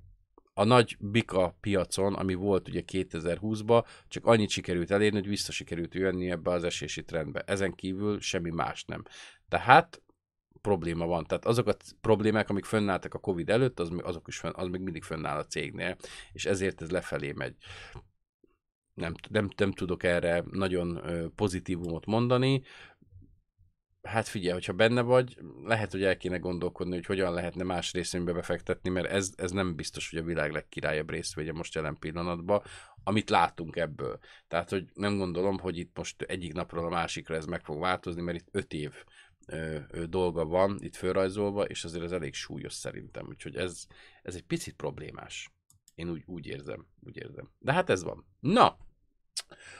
a nagy bika piacon, ami volt ugye 2020-ban, csak annyit sikerült elérni, hogy vissza sikerült jönni ebbe az esési trendbe. Ezen kívül semmi más nem. Tehát probléma van. Tehát azok a problémák, amik fönnálltak a Covid előtt, az, azok is fönn, az még mindig fönnáll a cégnél, és ezért ez lefelé megy. Nem, nem, nem tudok erre nagyon pozitívumot mondani. Hát figyelj, hogyha benne vagy, lehet, hogy el kéne gondolkodni, hogy hogyan lehetne más részvénybe befektetni, mert ez, ez nem biztos, hogy a világ legkirályabb részvénye most jelen pillanatban, amit látunk ebből. Tehát, hogy nem gondolom, hogy itt most egyik napról a másikra ez meg fog változni, mert itt öt év ö, ö, dolga van itt fölrajzolva, és azért ez elég súlyos szerintem, úgyhogy ez, ez egy picit problémás. Én úgy, úgy érzem, úgy érzem. De hát ez van. Na,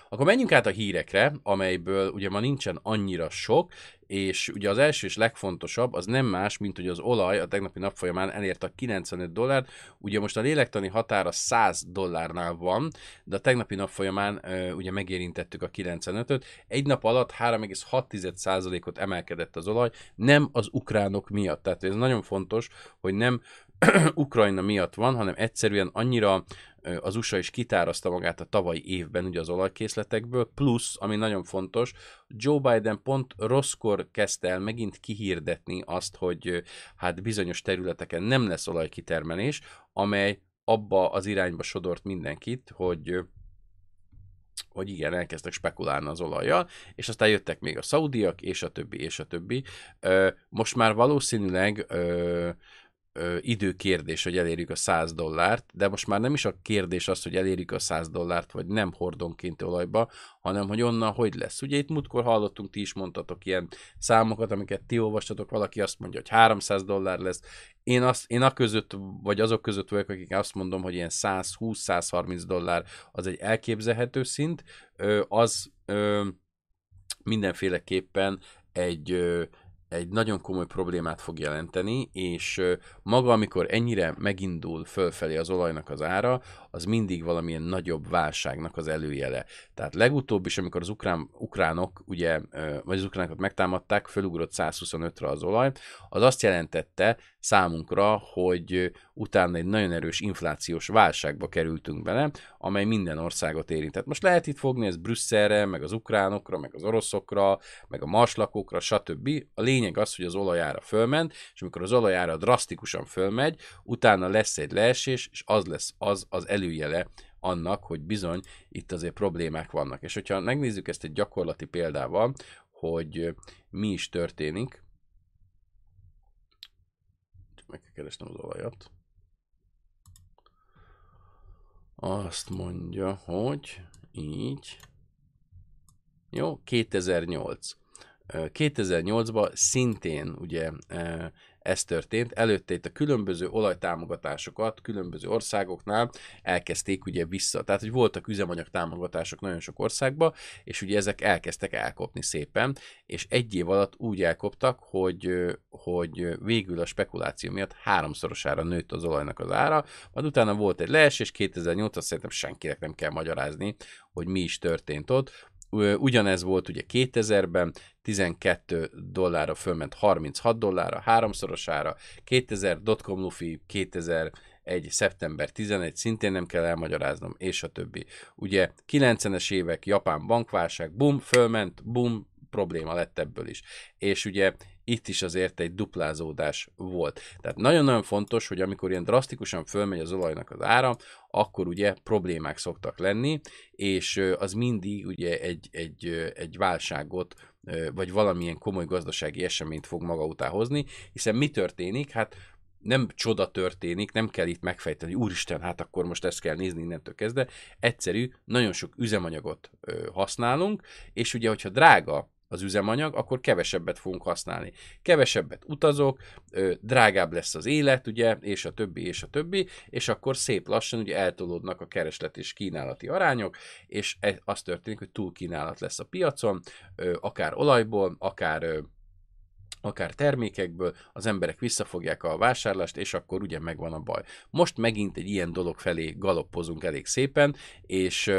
akkor menjünk át a hírekre, amelyből ugye ma nincsen annyira sok, és ugye az első és legfontosabb az nem más, mint hogy az olaj a tegnapi nap folyamán elérte a 95 dollárt, ugye most a lélektani határa 100 dollárnál van, de a tegnapi nap folyamán ugye megérintettük a 95-öt, egy nap alatt 3,6%-ot emelkedett az olaj, nem az ukránok miatt, tehát ez nagyon fontos, hogy nem Ukrajna miatt van, hanem egyszerűen annyira az USA is kitárazta magát a tavalyi évben ugye az olajkészletekből, plusz, ami nagyon fontos, Joe Biden pont rosszkor kezdte el megint kihirdetni azt, hogy hát bizonyos területeken nem lesz olajkitermelés, amely abba az irányba sodort mindenkit, hogy hogy igen, elkezdtek spekulálni az olajjal, és aztán jöttek még a szaudiak, és a többi, és a többi. Most már valószínűleg ö, időkérdés, hogy elérjük a 100 dollárt, de most már nem is a kérdés az, hogy elérjük a 100 dollárt, vagy nem hordonként olajba, hanem hogy onnan hogy lesz. Ugye itt múltkor hallottunk, ti is mondtatok ilyen számokat, amiket ti olvastatok, valaki azt mondja, hogy 300 dollár lesz. Én, azt, én a között, vagy azok között vagyok, akik azt mondom, hogy ilyen 120-130 dollár az egy elképzelhető szint, az ö, mindenféleképpen egy egy nagyon komoly problémát fog jelenteni, és maga, amikor ennyire megindul fölfelé az olajnak az ára, az mindig valamilyen nagyobb válságnak az előjele. Tehát legutóbb is, amikor az ukrán, ukránok, ugye, vagy az ukránokat megtámadták, fölugrott 125-re az olaj, az azt jelentette számunkra, hogy utána egy nagyon erős inflációs válságba kerültünk bele, amely minden országot érintett. Most lehet itt fogni ez Brüsszelre, meg az ukránokra, meg az oroszokra, meg a marslakókra, stb. A lényeg az, hogy az olajára fölment, és amikor az olajára drasztikusan fölmegy, utána lesz egy leesés, és az lesz az az előjele annak, hogy bizony itt azért problémák vannak. És hogyha megnézzük ezt egy gyakorlati példával, hogy mi is történik, meg kell keresnem az olajat. Azt mondja, hogy így. Jó, 2008. 2008-ban szintén ugye ez történt. Előtte itt a különböző olajtámogatásokat különböző országoknál elkezdték ugye vissza. Tehát, hogy voltak üzemanyag támogatások nagyon sok országban, és ugye ezek elkezdtek elkopni szépen, és egy év alatt úgy elkoptak, hogy, hogy végül a spekuláció miatt háromszorosára nőtt az olajnak az ára, majd utána volt egy leesés, 2008 szerintem senkinek nem kell magyarázni, hogy mi is történt ott. Ugyanez volt ugye 2000-ben, 12 dollárra fölment 36 dollárra, háromszorosára, 2000 dotcom lufi, 2000 egy szeptember 11, szintén nem kell elmagyaráznom, és a többi. Ugye 90-es évek japán bankválság, bum, fölment, bum, probléma lett ebből is. És ugye itt is azért egy duplázódás volt. Tehát nagyon-nagyon fontos, hogy amikor ilyen drasztikusan fölmegy az olajnak az ára, akkor ugye problémák szoktak lenni, és az mindig ugye egy, egy, egy válságot, vagy valamilyen komoly gazdasági eseményt fog maga után hozni, hiszen mi történik? Hát nem csoda történik, nem kell itt megfejteni, úristen, hát akkor most ezt kell nézni innentől kezdve. Egyszerű, nagyon sok üzemanyagot használunk, és ugye, hogyha drága az üzemanyag, akkor kevesebbet fogunk használni. Kevesebbet utazok, drágább lesz az élet, ugye, és a többi, és a többi, és akkor szép lassan ugye eltolódnak a kereslet és kínálati arányok, és e, az történik, hogy túl kínálat lesz a piacon, akár olajból, akár akár termékekből, az emberek visszafogják a vásárlást, és akkor ugye megvan a baj. Most megint egy ilyen dolog felé galoppozunk elég szépen, és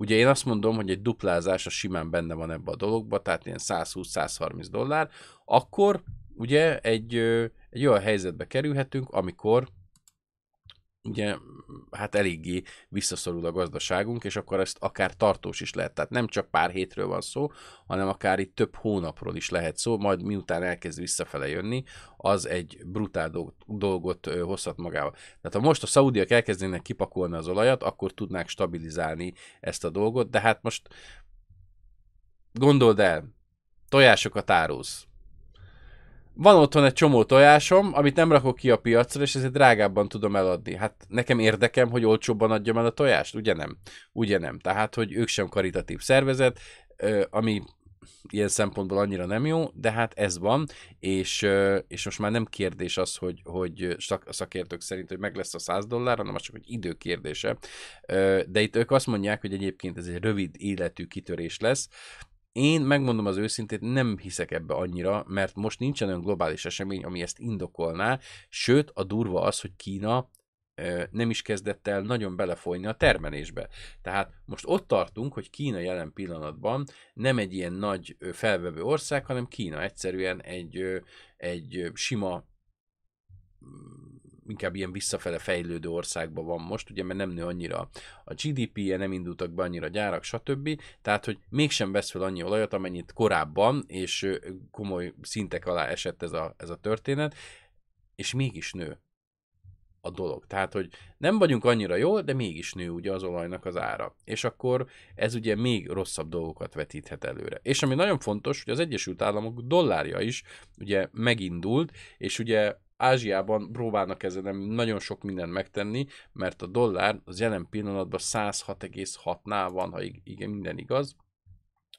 Ugye én azt mondom, hogy egy duplázás a simán benne van ebbe a dologba, tehát ilyen 120-130 dollár, akkor ugye egy, egy olyan helyzetbe kerülhetünk, amikor ugye hát eléggé visszaszorul a gazdaságunk, és akkor ezt akár tartós is lehet. Tehát nem csak pár hétről van szó, hanem akár itt több hónapról is lehet szó, majd miután elkezd visszafele jönni, az egy brutál dolgot hozhat magával. Tehát ha most a szaudiak elkezdenek kipakolni az olajat, akkor tudnák stabilizálni ezt a dolgot, de hát most gondold el, tojásokat árulsz, van otthon egy csomó tojásom, amit nem rakok ki a piacra, és ezért drágábban tudom eladni. Hát nekem érdekem, hogy olcsóbban adjam el a tojást, ugye nem? Ugye nem. Tehát, hogy ők sem karitatív szervezet, ami ilyen szempontból annyira nem jó, de hát ez van, és, és most már nem kérdés az, hogy, hogy szakértők szerint, hogy meg lesz a 100 dollár, hanem az csak egy idő kérdése. De itt ők azt mondják, hogy egyébként ez egy rövid életű kitörés lesz, én megmondom az őszintét, nem hiszek ebbe annyira, mert most nincsen olyan globális esemény, ami ezt indokolná, sőt, a durva az, hogy Kína nem is kezdett el nagyon belefolyni a termelésbe. Tehát most ott tartunk, hogy Kína jelen pillanatban nem egy ilyen nagy felvevő ország, hanem Kína egyszerűen egy, egy sima inkább ilyen visszafele fejlődő országban van most, ugye, mert nem nő annyira a GDP-je, nem indultak be annyira gyárak, stb. Tehát, hogy mégsem vesz fel annyi olajat, amennyit korábban, és komoly szintek alá esett ez a, ez a történet, és mégis nő a dolog. Tehát, hogy nem vagyunk annyira jól, de mégis nő ugye az olajnak az ára. És akkor ez ugye még rosszabb dolgokat vetíthet előre. És ami nagyon fontos, hogy az Egyesült Államok dollárja is ugye megindult, és ugye Ázsiában próbálnak ezen nagyon sok mindent megtenni, mert a dollár az jelen pillanatban 106,6-nál van, ha igen, minden igaz,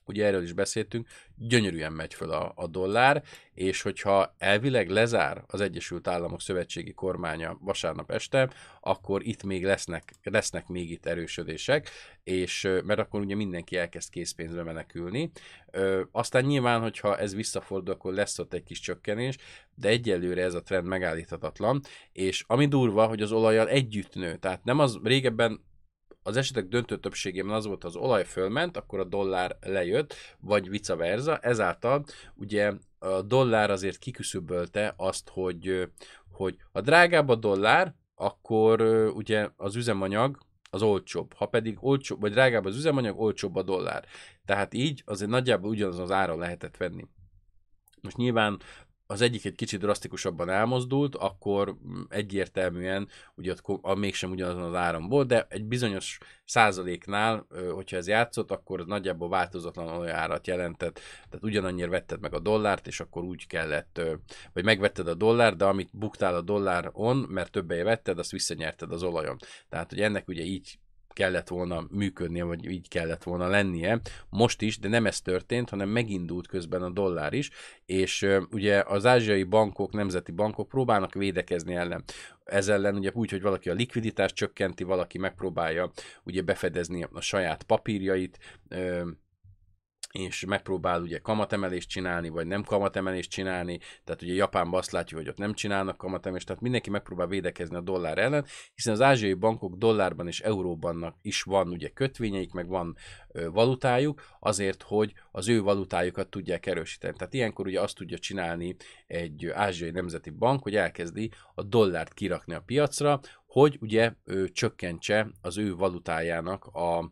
ugye erről is beszéltünk, gyönyörűen megy föl a, a dollár, és hogyha elvileg lezár az Egyesült Államok szövetségi kormánya vasárnap este, akkor itt még lesznek, lesznek még itt erősödések, és mert akkor ugye mindenki elkezd készpénzbe menekülni. Ö, aztán nyilván, hogyha ez visszafordul, akkor lesz ott egy kis csökkenés, de egyelőre ez a trend megállíthatatlan, és ami durva, hogy az olajjal együtt nő, tehát nem az régebben az esetek döntő többségében az volt, az olaj fölment, akkor a dollár lejött, vagy vice versa, ezáltal ugye a dollár azért kiküszöbölte azt, hogy, hogy a drágább a dollár, akkor ugye az üzemanyag az olcsóbb. Ha pedig olcsóbb, vagy drágább az üzemanyag, olcsóbb a dollár. Tehát így azért nagyjából ugyanaz az ára lehetett venni. Most nyilván az egyik egy kicsit drasztikusabban elmozdult, akkor egyértelműen ugye ott a, mégsem ugyanazon az áram volt, de egy bizonyos százaléknál, hogyha ez játszott, akkor nagyjából változatlan olyan árat jelentett, tehát ugyanannyira vetted meg a dollárt, és akkor úgy kellett, vagy megvetted a dollárt, de amit buktál a dolláron, mert többe vetted, azt visszanyerted az olajon. Tehát, hogy ennek ugye így kellett volna működnie, vagy így kellett volna lennie. Most is, de nem ez történt, hanem megindult közben a dollár is, és ugye az ázsiai bankok, nemzeti bankok próbálnak védekezni ellen. Ez ellen ugye úgy, hogy valaki a likviditást csökkenti, valaki megpróbálja ugye befedezni a saját papírjait, és megpróbál ugye kamatemelést csinálni, vagy nem kamatemelést csinálni, tehát ugye Japánban azt látjuk, hogy ott nem csinálnak kamatemelést, tehát mindenki megpróbál védekezni a dollár ellen, hiszen az ázsiai bankok dollárban és euróban is van ugye kötvényeik, meg van ö, valutájuk, azért, hogy az ő valutájukat tudják erősíteni. Tehát ilyenkor ugye azt tudja csinálni egy ázsiai nemzeti bank, hogy elkezdi a dollárt kirakni a piacra, hogy ugye ő csökkentse az ő valutájának a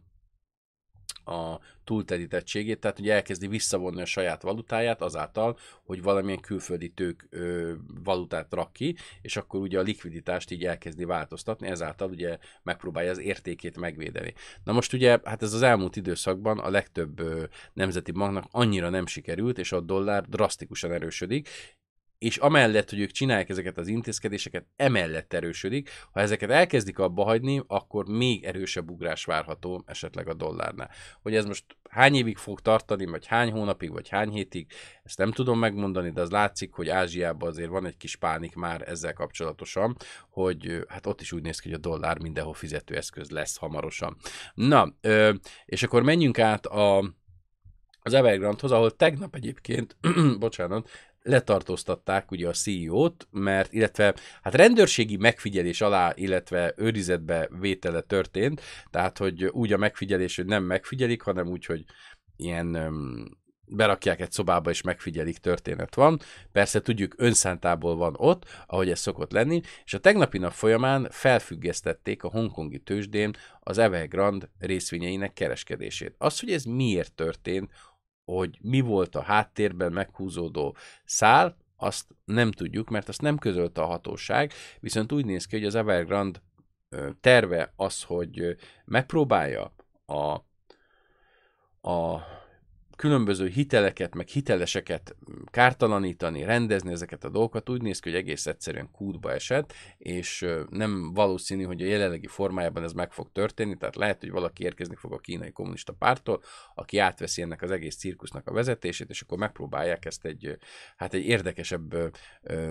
a túlterítettségét, tehát ugye elkezdi visszavonni a saját valutáját azáltal, hogy valamilyen külföldi tők ö, valutát rak ki, és akkor ugye a likviditást így elkezdi változtatni, ezáltal ugye megpróbálja az értékét megvédeni. Na most ugye, hát ez az elmúlt időszakban a legtöbb ö, nemzeti banknak annyira nem sikerült, és a dollár drasztikusan erősödik, és amellett, hogy ők csinálják ezeket az intézkedéseket, emellett erősödik. Ha ezeket elkezdik abba hagyni, akkor még erősebb ugrás várható esetleg a dollárnál. Hogy ez most hány évig fog tartani, vagy hány hónapig, vagy hány hétig, ezt nem tudom megmondani, de az látszik, hogy Ázsiában azért van egy kis pánik már ezzel kapcsolatosan, hogy hát ott is úgy néz ki, hogy a dollár mindenhol fizetőeszköz lesz hamarosan. Na, és akkor menjünk át a, az Evergrande-hoz, ahol tegnap egyébként, bocsánat, letartóztatták ugye a CEO-t, mert, illetve hát rendőrségi megfigyelés alá, illetve őrizetbe vétele történt, tehát, hogy úgy a megfigyelés, hogy nem megfigyelik, hanem úgy, hogy ilyen um, berakják egy szobába és megfigyelik történet van. Persze tudjuk, önszántából van ott, ahogy ez szokott lenni, és a tegnapi nap folyamán felfüggesztették a hongkongi tőzsdén az Evergrande részvényeinek kereskedését. Az, hogy ez miért történt, hogy mi volt a háttérben meghúzódó szál, azt nem tudjuk, mert azt nem közölte a hatóság, viszont úgy néz ki, hogy az Evergrande terve az, hogy megpróbálja a, a különböző hiteleket, meg hiteleseket kártalanítani, rendezni ezeket a dolgokat, úgy néz ki, hogy egész egyszerűen kútba esett, és nem valószínű, hogy a jelenlegi formájában ez meg fog történni, tehát lehet, hogy valaki érkezni fog a kínai kommunista pártól, aki átveszi ennek az egész cirkusznak a vezetését, és akkor megpróbálják ezt egy, hát egy érdekesebb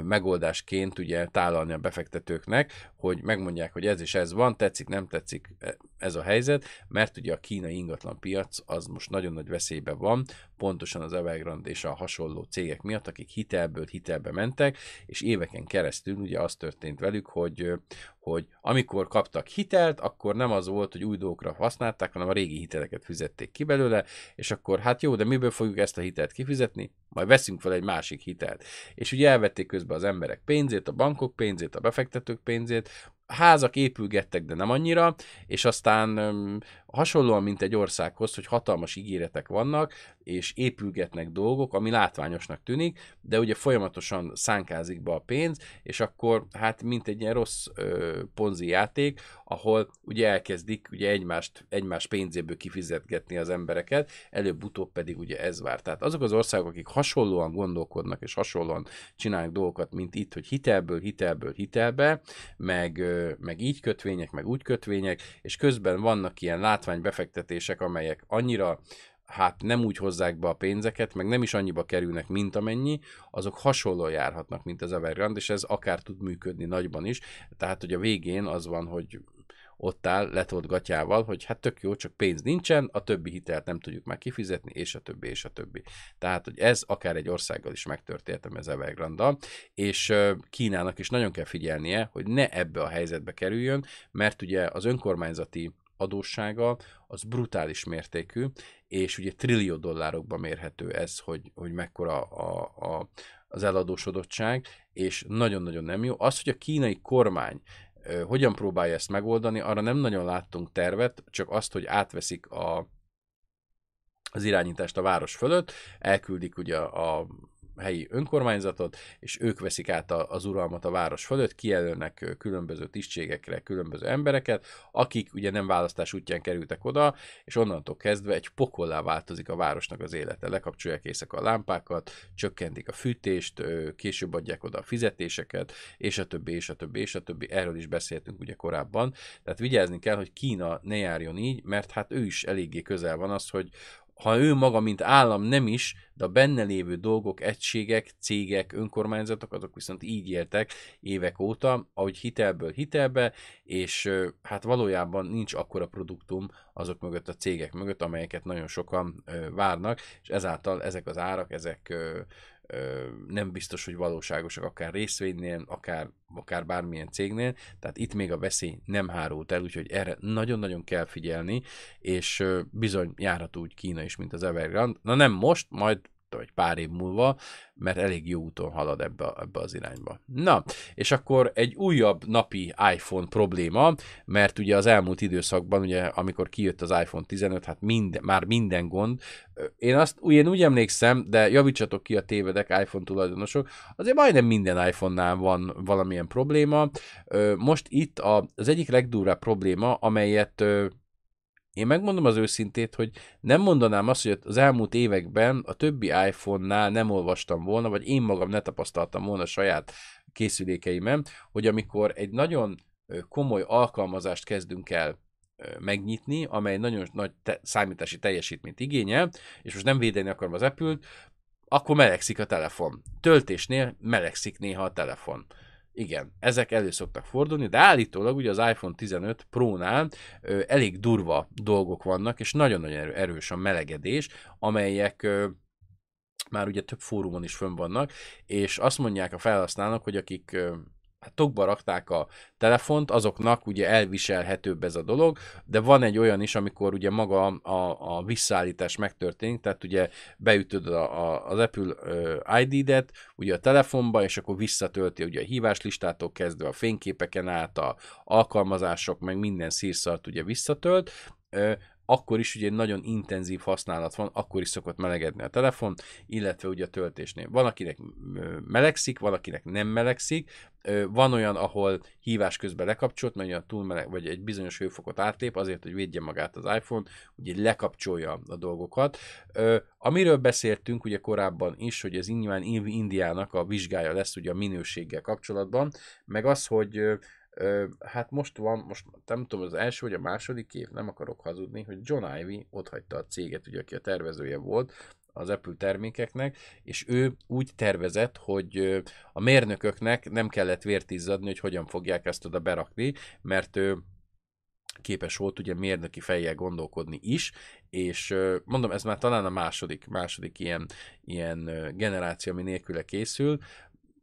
megoldásként ugye tálalni a befektetőknek, hogy megmondják, hogy ez is ez van, tetszik, nem tetszik e, ez a helyzet, mert ugye a kínai ingatlan piac az most nagyon nagy veszélyben van, pontosan az Evergrande és a hasonló cégek miatt, akik hitelből hitelbe mentek, és éveken keresztül ugye az történt velük, hogy, hogy amikor kaptak hitelt, akkor nem az volt, hogy új dolgokra használták, hanem a régi hiteleket fizették ki belőle, és akkor hát jó, de miből fogjuk ezt a hitelt kifizetni? Majd veszünk fel egy másik hitelt. És ugye elvették közben az emberek pénzét, a bankok pénzét, a befektetők pénzét, házak épülgettek, de nem annyira, és aztán hasonlóan, mint egy országhoz, hogy hatalmas ígéretek vannak, és épülgetnek dolgok, ami látványosnak tűnik, de ugye folyamatosan szánkázik be a pénz, és akkor hát mint egy ilyen rossz ö, ponzi játék, ahol ugye elkezdik ugye egymást, egymás pénzéből kifizetgetni az embereket, előbb-utóbb pedig ugye ez vár. Tehát azok az országok, akik hasonlóan gondolkodnak és hasonlóan csinálnak dolgokat, mint itt, hogy hitelből, hitelből, hitelbe, meg, meg így kötvények, meg úgy kötvények, és közben vannak ilyen látványbefektetések, amelyek annyira hát nem úgy hozzák be a pénzeket, meg nem is annyiba kerülnek, mint amennyi, azok hasonlóan járhatnak, mint az Evergrande, és ez akár tud működni nagyban is. Tehát, hogy a végén az van, hogy ott áll letolt gatyával, hogy hát tök jó, csak pénz nincsen, a többi hitelt nem tudjuk már kifizetni, és a többi, és a többi. Tehát, hogy ez akár egy országgal is megtörténtem ez evergrande és Kínának is nagyon kell figyelnie, hogy ne ebbe a helyzetbe kerüljön, mert ugye az önkormányzati adóssága az brutális mértékű, és ugye trillió dollárokba mérhető ez, hogy, hogy mekkora a, a, az eladósodottság, és nagyon-nagyon nem jó. Az, hogy a kínai kormány hogyan próbálja ezt megoldani, arra nem nagyon láttunk tervet, csak azt, hogy átveszik a, az irányítást a város fölött, elküldik ugye a helyi önkormányzatot, és ők veszik át az uralmat a város fölött, kijelölnek különböző tisztségekre különböző embereket, akik ugye nem választás útján kerültek oda, és onnantól kezdve egy pokollá változik a városnak az élete. Lekapcsolják éjszaka a lámpákat, csökkentik a fűtést, később adják oda a fizetéseket, és a többi, és a többi, és a többi. Erről is beszéltünk ugye korábban. Tehát vigyázni kell, hogy Kína ne járjon így, mert hát ő is eléggé közel van az, hogy ha ő maga, mint állam nem is, de a benne lévő dolgok, egységek, cégek, önkormányzatok, azok viszont így éltek évek óta, ahogy hitelből hitelbe, és hát valójában nincs akkora produktum azok mögött a cégek mögött, amelyeket nagyon sokan várnak, és ezáltal ezek az árak, ezek nem biztos, hogy valóságosak, akár részvénynél, akár, akár bármilyen cégnél, tehát itt még a veszély nem hárult el, úgyhogy erre nagyon-nagyon kell figyelni, és bizony járhat úgy Kína is, mint az Evergrande. Na nem most, majd vagy pár év múlva, mert elég jó úton halad ebbe, ebbe az irányba. Na, és akkor egy újabb napi iPhone probléma, mert ugye az elmúlt időszakban, ugye amikor kijött az iPhone 15, hát minden, már minden gond. Én azt én úgy emlékszem, de javítsatok ki a tévedek iPhone tulajdonosok, azért majdnem minden iPhone-nál van valamilyen probléma. Most itt az egyik legdurvább probléma, amelyet én megmondom az őszintét, hogy nem mondanám azt, hogy az elmúlt években a többi iPhone-nál nem olvastam volna, vagy én magam ne tapasztaltam volna a saját készülékeimen, hogy amikor egy nagyon komoly alkalmazást kezdünk el megnyitni, amely nagyon nagy te- számítási teljesítményt igényel, és most nem védeni akarom az Apple-t, akkor melegszik a telefon. Töltésnél melegszik néha a telefon. Igen, ezek elő szoktak fordulni, de állítólag ugye az iPhone 15 Pro-nál ö, elég durva dolgok vannak, és nagyon-nagyon erős a melegedés, amelyek ö, már ugye több fórumon is fönn vannak, és azt mondják a felhasználók, hogy akik tokba rakták a telefont, azoknak ugye elviselhetőbb ez a dolog, de van egy olyan is, amikor ugye maga a, a visszaállítás megtörténik, tehát ugye beütöd a, a, az Apple ID-det ugye a telefonba, és akkor visszatölti ugye a híváslistától kezdve a fényképeken át, a alkalmazások, meg minden szírszart ugye visszatölt, akkor is ugye nagyon intenzív használat van, akkor is szokott melegedni a telefon, illetve ugye a töltésnél. Van, akinek melegszik, van, akinek nem melegszik, van olyan, ahol hívás közben lekapcsolt, mert túl meleg, vagy egy bizonyos hőfokot átlép, azért, hogy védje magát az iPhone, ugye lekapcsolja a dolgokat. Amiről beszéltünk ugye korábban is, hogy ez nyilván Indiának a vizsgája lesz ugye a minőséggel kapcsolatban, meg az, hogy hát most van, most nem tudom, az első vagy a második év, nem akarok hazudni, hogy John Ivy ott hagyta a céget, ugye, aki a tervezője volt az Apple termékeknek, és ő úgy tervezett, hogy a mérnököknek nem kellett vért izzadni, hogy hogyan fogják ezt oda berakni, mert ő képes volt ugye mérnöki fejjel gondolkodni is, és mondom, ez már talán a második, második ilyen, ilyen generáció, ami nélküle készül,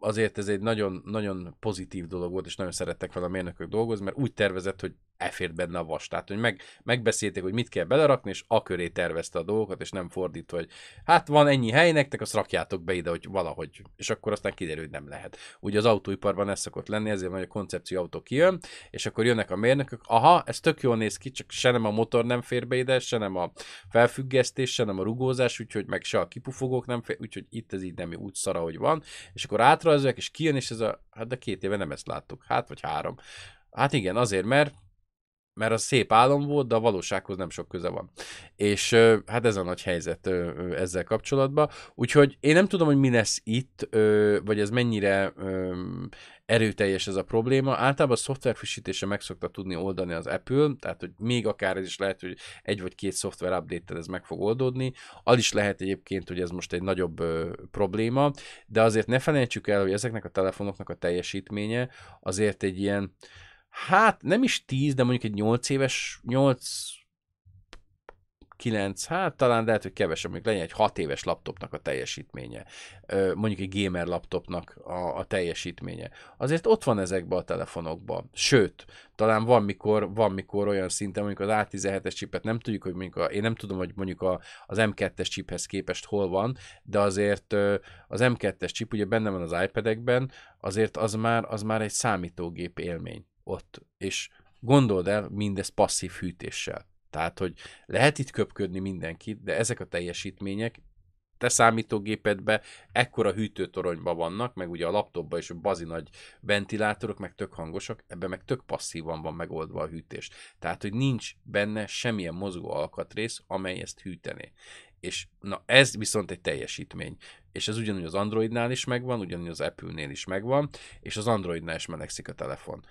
azért ez egy nagyon, nagyon pozitív dolog volt, és nagyon szerettek vele a mérnökök dolgozni, mert úgy tervezett, hogy elfért benne a vas. Tehát, hogy meg, megbeszélték, hogy mit kell belerakni, és a köré tervezte a dolgokat, és nem fordítva, hogy hát van ennyi hely nektek, azt rakjátok be ide, hogy valahogy, és akkor aztán kiderül, hogy nem lehet. Ugye az autóiparban ez szokott lenni, ezért van, hogy a koncepció autó kijön, és akkor jönnek a mérnökök, aha, ez tök jól néz ki, csak se nem a motor nem fér be ide, se nem a felfüggesztés, se nem a rugózás, úgyhogy meg se a kipufogók nem fér, úgyhogy itt ez így nem úgy szara, hogy van, és akkor átrajzolják, és kijön, és ez a, hát de két éve nem ezt láttuk, hát vagy három. Hát igen, azért, mert mert az szép álom volt, de a valósághoz nem sok köze van. És hát ez a nagy helyzet ezzel kapcsolatban. Úgyhogy én nem tudom, hogy mi lesz itt, vagy ez mennyire erőteljes ez a probléma. Általában a szoftverfrissítése meg szokta tudni oldani az Apple, tehát hogy még akár ez is lehet, hogy egy vagy két szoftver update ez meg fog oldódni. Az is lehet egyébként, hogy ez most egy nagyobb probléma, de azért ne felejtsük el, hogy ezeknek a telefonoknak a teljesítménye azért egy ilyen, hát nem is 10, de mondjuk egy 8 éves, 8 9, hát talán lehet, hogy kevesebb, mondjuk legyen egy 6 éves laptopnak a teljesítménye, mondjuk egy gamer laptopnak a, a teljesítménye. Azért ott van ezekben a telefonokban. Sőt, talán van mikor, van mikor olyan szinten, mondjuk az A17-es csipet nem tudjuk, hogy mondjuk a, én nem tudom, hogy mondjuk a, az M2-es chiphez képest hol van, de azért az M2-es chip ugye benne van az iPad-ekben, azért az már, az már egy számítógép élmény ott. És gondold el mindez passzív hűtéssel. Tehát, hogy lehet itt köpködni mindenkit, de ezek a teljesítmények te számítógépedbe ekkora hűtőtoronyba vannak, meg ugye a laptopban is a bazi nagy ventilátorok, meg tök hangosak, ebben meg tök passzívan van megoldva a hűtés. Tehát, hogy nincs benne semmilyen mozgó alkatrész, amely ezt hűtené. És na ez viszont egy teljesítmény. És ez ugyanúgy az Androidnál is megvan, ugyanúgy az Apple-nél is megvan, és az Androidnál is melegszik a telefon.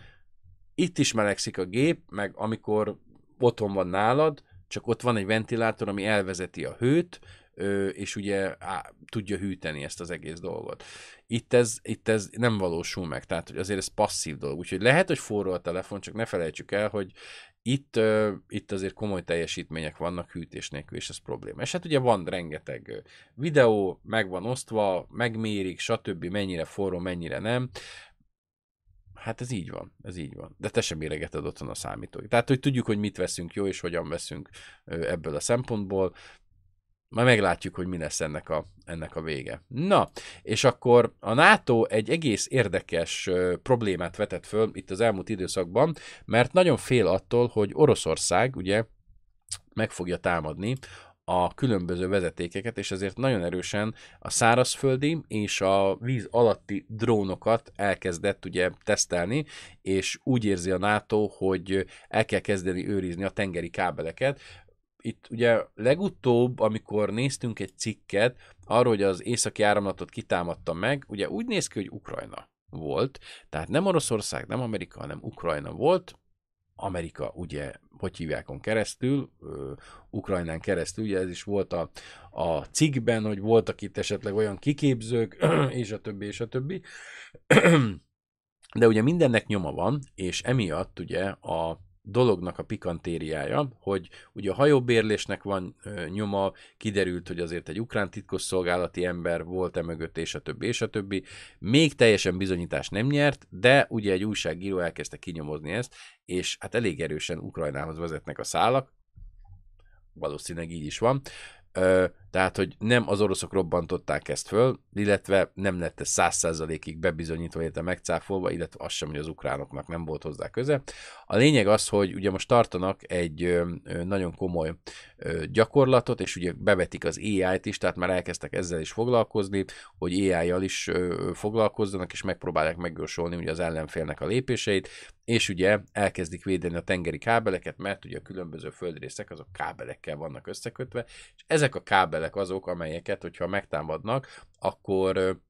Itt is melegszik a gép, meg amikor otthon van nálad, csak ott van egy ventilátor, ami elvezeti a hőt, és ugye á, tudja hűteni ezt az egész dolgot. Itt ez, itt ez nem valósul meg, tehát hogy azért ez passzív dolog, úgyhogy lehet, hogy forró a telefon, csak ne felejtsük el, hogy itt, itt azért komoly teljesítmények vannak hűtés nélkül, és ez probléma. És hát ugye van rengeteg videó, meg van osztva, megmérik, stb. mennyire forró, mennyire nem. Hát ez így van, ez így van. De te sem méregeted otthon a számítógép. Tehát, hogy tudjuk, hogy mit veszünk jó, és hogyan veszünk ebből a szempontból. Majd meglátjuk, hogy mi lesz ennek a, ennek a vége. Na, és akkor a NATO egy egész érdekes problémát vetett föl itt az elmúlt időszakban, mert nagyon fél attól, hogy Oroszország ugye meg fogja támadni a különböző vezetékeket, és ezért nagyon erősen a szárazföldi és a víz alatti drónokat elkezdett ugye tesztelni, és úgy érzi a NATO, hogy el kell kezdeni őrizni a tengeri kábeleket, itt ugye legutóbb, amikor néztünk egy cikket arról, hogy az északi áramlatot kitámadta meg, ugye úgy néz ki, hogy Ukrajna volt, tehát nem Oroszország, nem Amerika, hanem Ukrajna volt, Amerika ugye, hogy hívjákon keresztül, ö, Ukrajnán keresztül, ugye ez is volt a, a cikkben, hogy voltak itt esetleg olyan kiképzők, és a többi, és a többi. De ugye mindennek nyoma van, és emiatt ugye a dolognak a pikantériája, hogy ugye a hajóbérlésnek van nyoma, kiderült, hogy azért egy ukrán titkosszolgálati ember volt e mögött, és a többi, és a többi. Még teljesen bizonyítás nem nyert, de ugye egy újságíró elkezdte kinyomozni ezt, és hát elég erősen Ukrajnához vezetnek a szálak, valószínűleg így is van. Ö, tehát, hogy nem az oroszok robbantották ezt föl, illetve nem lett ez száz százalékig bebizonyítva, illetve megcáfolva, illetve az sem, hogy az ukránoknak nem volt hozzá köze. A lényeg az, hogy ugye most tartanak egy nagyon komoly gyakorlatot, és ugye bevetik az AI-t is, tehát már elkezdtek ezzel is foglalkozni, hogy AI-jal is foglalkozzanak, és megpróbálják megjósolni ugye az ellenfélnek a lépéseit, és ugye elkezdik védeni a tengeri kábeleket, mert ugye a különböző földrészek azok kábelekkel vannak összekötve, és ezek a kábelek azok, amelyeket, hogyha megtámadnak, akkor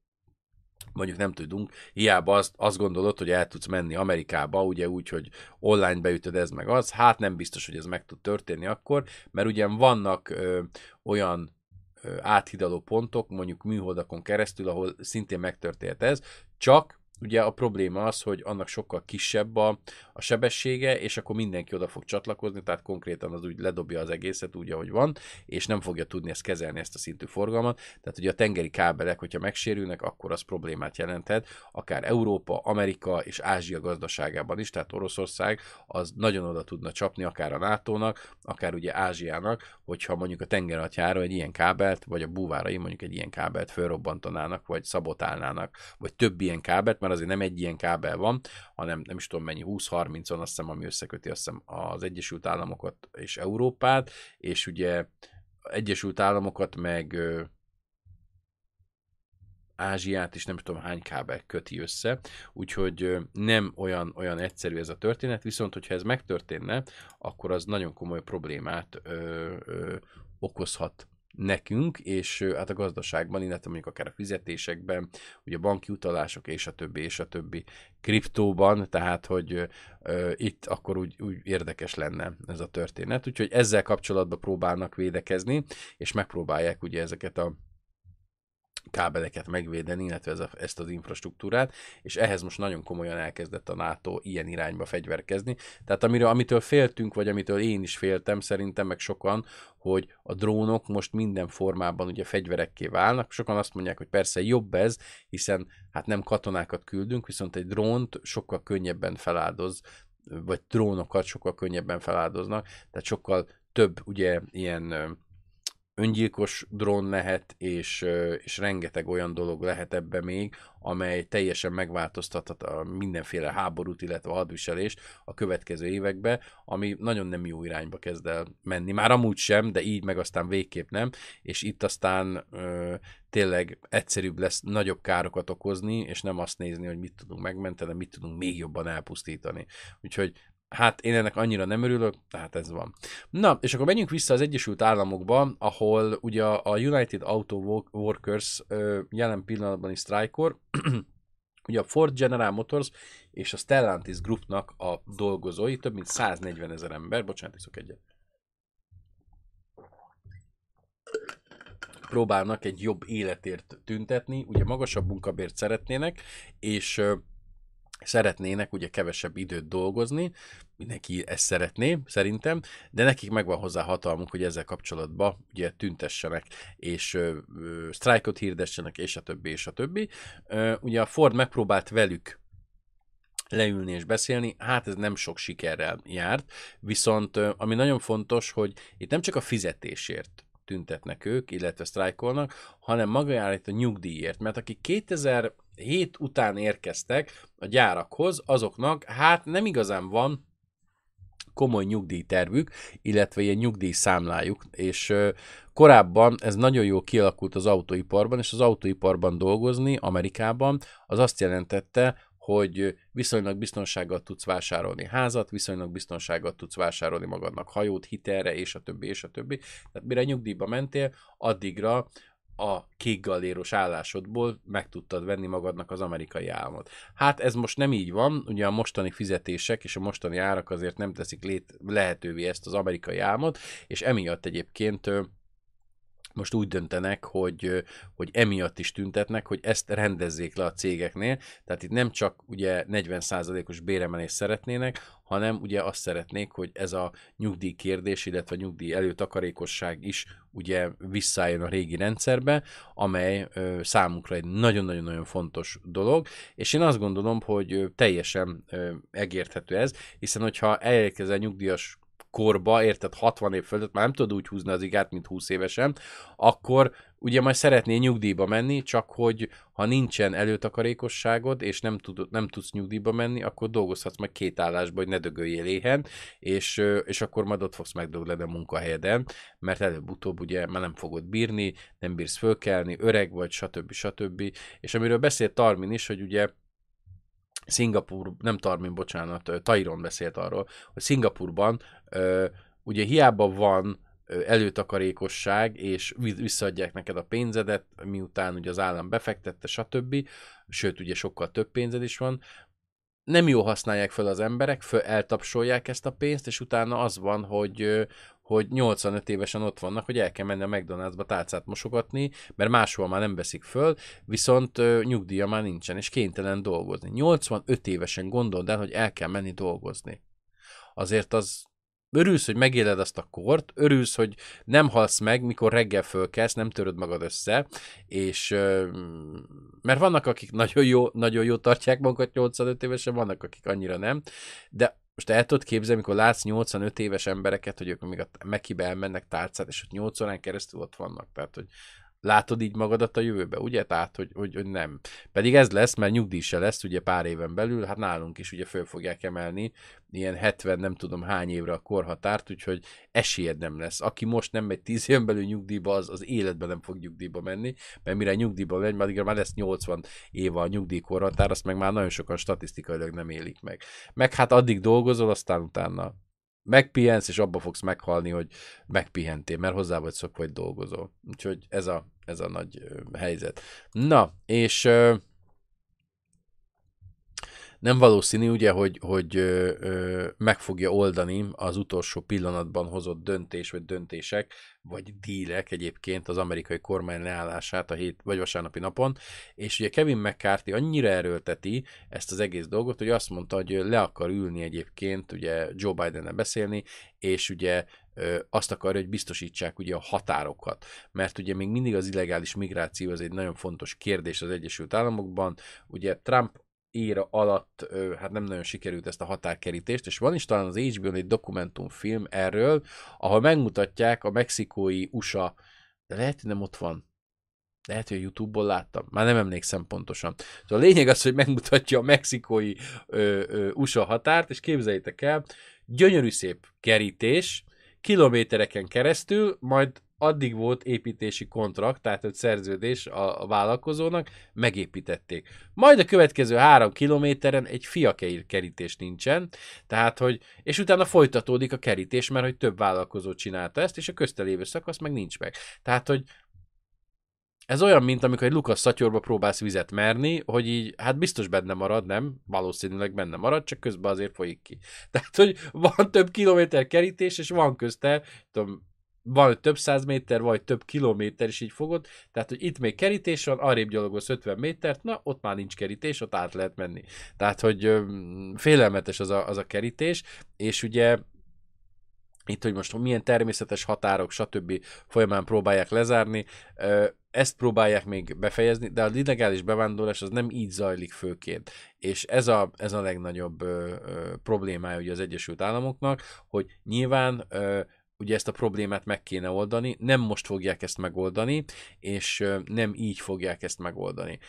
mondjuk nem tudunk, hiába azt, azt gondolod, hogy el tudsz menni Amerikába, ugye úgy, hogy online beütöd ez meg az, hát nem biztos, hogy ez meg tud történni akkor, mert ugyan vannak ö, olyan áthidaló pontok, mondjuk műholdakon keresztül, ahol szintén megtörtént ez, csak ugye a probléma az, hogy annak sokkal kisebb a, a sebessége, és akkor mindenki oda fog csatlakozni, tehát konkrétan az úgy ledobja az egészet úgy, ahogy van, és nem fogja tudni ezt kezelni, ezt a szintű forgalmat. Tehát ugye a tengeri kábelek, hogyha megsérülnek, akkor az problémát jelenthet, akár Európa, Amerika és Ázsia gazdaságában is, tehát Oroszország az nagyon oda tudna csapni, akár a NATO-nak, akár ugye Ázsiának, hogyha mondjuk a tengeralattjára egy ilyen kábelt, vagy a búvárai mondjuk egy ilyen kábelt fölrobbantanának, vagy szabotálnának, vagy több ilyen kábelt, mert azért nem egy ilyen kábel van, hanem nem is tudom mennyi, 20-30-on azt hiszem, ami összeköti azt hiszem az Egyesült Államokat és Európát, és ugye Egyesült Államokat meg Ázsiát is nem tudom hány kábel köti össze, úgyhogy nem olyan, olyan egyszerű ez a történet, viszont hogyha ez megtörténne, akkor az nagyon komoly problémát ö, ö, okozhat nekünk, és hát a gazdaságban, illetve mondjuk akár a fizetésekben, ugye banki utalások, és a többi, és a többi kriptóban, tehát, hogy ö, itt akkor úgy, úgy érdekes lenne ez a történet. Úgyhogy ezzel kapcsolatban próbálnak védekezni, és megpróbálják ugye ezeket a kábeleket megvédeni, illetve ez a, ezt az infrastruktúrát, és ehhez most nagyon komolyan elkezdett a NATO ilyen irányba fegyverkezni. Tehát amiről, amitől féltünk, vagy amitől én is féltem, szerintem meg sokan, hogy a drónok most minden formában ugye fegyverekké válnak. Sokan azt mondják, hogy persze jobb ez, hiszen hát nem katonákat küldünk, viszont egy drónt sokkal könnyebben feláldoz, vagy drónokat sokkal könnyebben feláldoznak, tehát sokkal több ugye ilyen öngyilkos drón lehet, és, és rengeteg olyan dolog lehet ebbe még, amely teljesen megváltoztathat a mindenféle háborút, illetve a hadviselést a következő évekbe, ami nagyon nem jó irányba kezd el menni. Már amúgy sem, de így meg aztán végképp nem, és itt aztán ö, tényleg egyszerűbb lesz nagyobb károkat okozni, és nem azt nézni, hogy mit tudunk megmenteni, mit tudunk még jobban elpusztítani. Úgyhogy Hát én ennek annyira nem örülök, tehát ez van. Na, és akkor menjünk vissza az Egyesült Államokba, ahol ugye a United Auto Workers jelen pillanatban is sztrájkor, ugye a Ford General Motors és a Stellantis Groupnak a dolgozói, több mint 140 ezer ember, bocsánat, iszok egyet. próbálnak egy jobb életért tüntetni, ugye magasabb munkabért szeretnének, és szeretnének ugye kevesebb időt dolgozni, mindenki ezt szeretné, szerintem, de nekik megvan hozzá hatalmuk, hogy ezzel kapcsolatban ugye tüntessenek, és ö, ö, sztrájkot hirdessenek, és a többi, és a többi. Ö, ugye a Ford megpróbált velük leülni és beszélni, hát ez nem sok sikerrel járt, viszont ami nagyon fontos, hogy itt nem csak a fizetésért tüntetnek ők, illetve sztrájkolnak, hanem magáért a nyugdíjért, mert aki 2000 hét után érkeztek a gyárakhoz, azoknak hát nem igazán van komoly nyugdíjtervük, illetve ilyen nyugdíjszámlájuk, és korábban ez nagyon jól kialakult az autóiparban, és az autóiparban dolgozni Amerikában az azt jelentette, hogy viszonylag biztonsággal tudsz vásárolni házat, viszonylag biztonsággal tudsz vásárolni magadnak hajót, hitelre, és a többi, és a többi. Tehát mire nyugdíjba mentél, addigra a kékgaléros állásodból meg tudtad venni magadnak az amerikai álmot. Hát ez most nem így van, ugye a mostani fizetések és a mostani árak azért nem teszik lét, lehetővé ezt az amerikai álmot, és emiatt egyébként most úgy döntenek, hogy, hogy emiatt is tüntetnek, hogy ezt rendezzék le a cégeknél, tehát itt nem csak ugye 40%-os béremelést szeretnének, hanem ugye azt szeretnék, hogy ez a nyugdíj kérdés, illetve nyugdíj előtakarékosság is ugye visszajön a régi rendszerbe, amely ö, számukra egy nagyon-nagyon-nagyon fontos dolog, és én azt gondolom, hogy teljesen ö, egérthető ez, hiszen hogyha elérkezel nyugdíjas korba, érted, 60 év fölött már nem tudod úgy húzni az igát, mint 20 évesen, akkor ugye majd szeretnél nyugdíjba menni, csak hogy ha nincsen előtakarékosságod, és nem, tud, nem tudsz nyugdíjba menni, akkor dolgozhatsz meg két állásba, hogy ne dögöljél éhen, és, és akkor majd ott fogsz megdögled a munkahelyeden, mert előbb-utóbb ugye már nem fogod bírni, nem bírsz fölkelni, öreg vagy, stb. stb. És amiről beszélt Tarmin is, hogy ugye Szingapur, nem Tarmin, bocsánat, Tairon beszélt arról, hogy Szingapurban ugye hiába van előtakarékosság, és visszaadják neked a pénzedet, miután ugye az állam befektette, stb. Sőt, ugye sokkal több pénzed is van, nem jó használják fel az emberek, föl eltapsolják ezt a pénzt, és utána az van, hogy, hogy 85 évesen ott vannak, hogy el kell menni a McDonald'sba tálcát mosogatni, mert máshol már nem veszik föl, viszont nyugdíja már nincsen, és kénytelen dolgozni. 85 évesen gondold el, hogy el kell menni dolgozni. Azért az Örülsz, hogy megéled azt a kort, örülsz, hogy nem halsz meg, mikor reggel fölkelsz, nem töröd magad össze, és mert vannak, akik nagyon jó, nagyon jó tartják magukat 85 évesen, vannak, akik annyira nem, de most el tudod képzelni, amikor látsz 85 éves embereket, hogy ők még a Mekibe elmennek tárcát, és ott 8 órán keresztül ott vannak. Tehát, hogy látod így magadat a jövőbe, ugye? Tehát, hogy, hogy, hogy nem. Pedig ez lesz, mert nyugdíj se lesz, ugye pár éven belül, hát nálunk is ugye föl fogják emelni ilyen 70 nem tudom hány évre a korhatárt, úgyhogy esélyed nem lesz. Aki most nem megy 10 éven belül nyugdíjba, az az életben nem fog nyugdíjba menni, mert mire nyugdíjba megy, addigra már lesz 80 éve a nyugdíjkorhatár, azt meg már nagyon sokan statisztikailag nem élik meg. Meg hát addig dolgozol, aztán utána megpihensz, és abba fogsz meghalni, hogy megpihentél, mert hozzá vagy szok, vagy dolgozol. Úgyhogy ez a, ez a nagy helyzet. Na, és nem valószínű, ugye, hogy, hogy ö, meg fogja oldani az utolsó pillanatban hozott döntés, vagy döntések, vagy dílek egyébként az amerikai kormány leállását a hét vagy vasárnapi napon, és ugye Kevin McCarthy annyira erőlteti ezt az egész dolgot, hogy azt mondta, hogy le akar ülni egyébként ugye Joe biden beszélni, és ugye azt akarja, hogy biztosítsák ugye a határokat, mert ugye még mindig az illegális migráció az egy nagyon fontos kérdés az Egyesült Államokban, ugye Trump éra alatt hát nem nagyon sikerült ezt a határkerítést, és van is talán az HBO-n egy dokumentumfilm erről, ahol megmutatják a mexikói USA, de lehet, hogy nem ott van, lehet, hogy a Youtube-ból láttam, már nem emlékszem pontosan. Szóval a lényeg az, hogy megmutatja a mexikói ö, ö, USA határt, és képzeljétek el, gyönyörű szép kerítés, kilométereken keresztül, majd addig volt építési kontrakt, tehát egy szerződés a, vállalkozónak, megépítették. Majd a következő három kilométeren egy fiakeir kerítés nincsen, tehát hogy, és utána folytatódik a kerítés, mert hogy több vállalkozó csinálta ezt, és a köztelévő szakasz meg nincs meg. Tehát, hogy ez olyan, mint amikor egy Lukas szatyorba próbálsz vizet merni, hogy így, hát biztos benne marad, nem? Valószínűleg benne marad, csak közben azért folyik ki. Tehát, hogy van több kilométer kerítés, és van közte, tudom, van több száz méter, vagy több kilométer, is így fogod, tehát, hogy itt még kerítés van, arrébb gyalogolsz 50 métert, na, ott már nincs kerítés, ott át lehet menni. Tehát, hogy ö, félelmetes az a, az a kerítés, és ugye itt, hogy most milyen természetes határok, stb. folyamán próbálják lezárni, ezt próbálják még befejezni, de a illegális bevándorlás az nem így zajlik főként. És ez a, ez a legnagyobb problémája ugye az Egyesült Államoknak, hogy nyilván ö, ugye ezt a problémát meg kéne oldani, nem most fogják ezt megoldani, és nem így fogják ezt megoldani.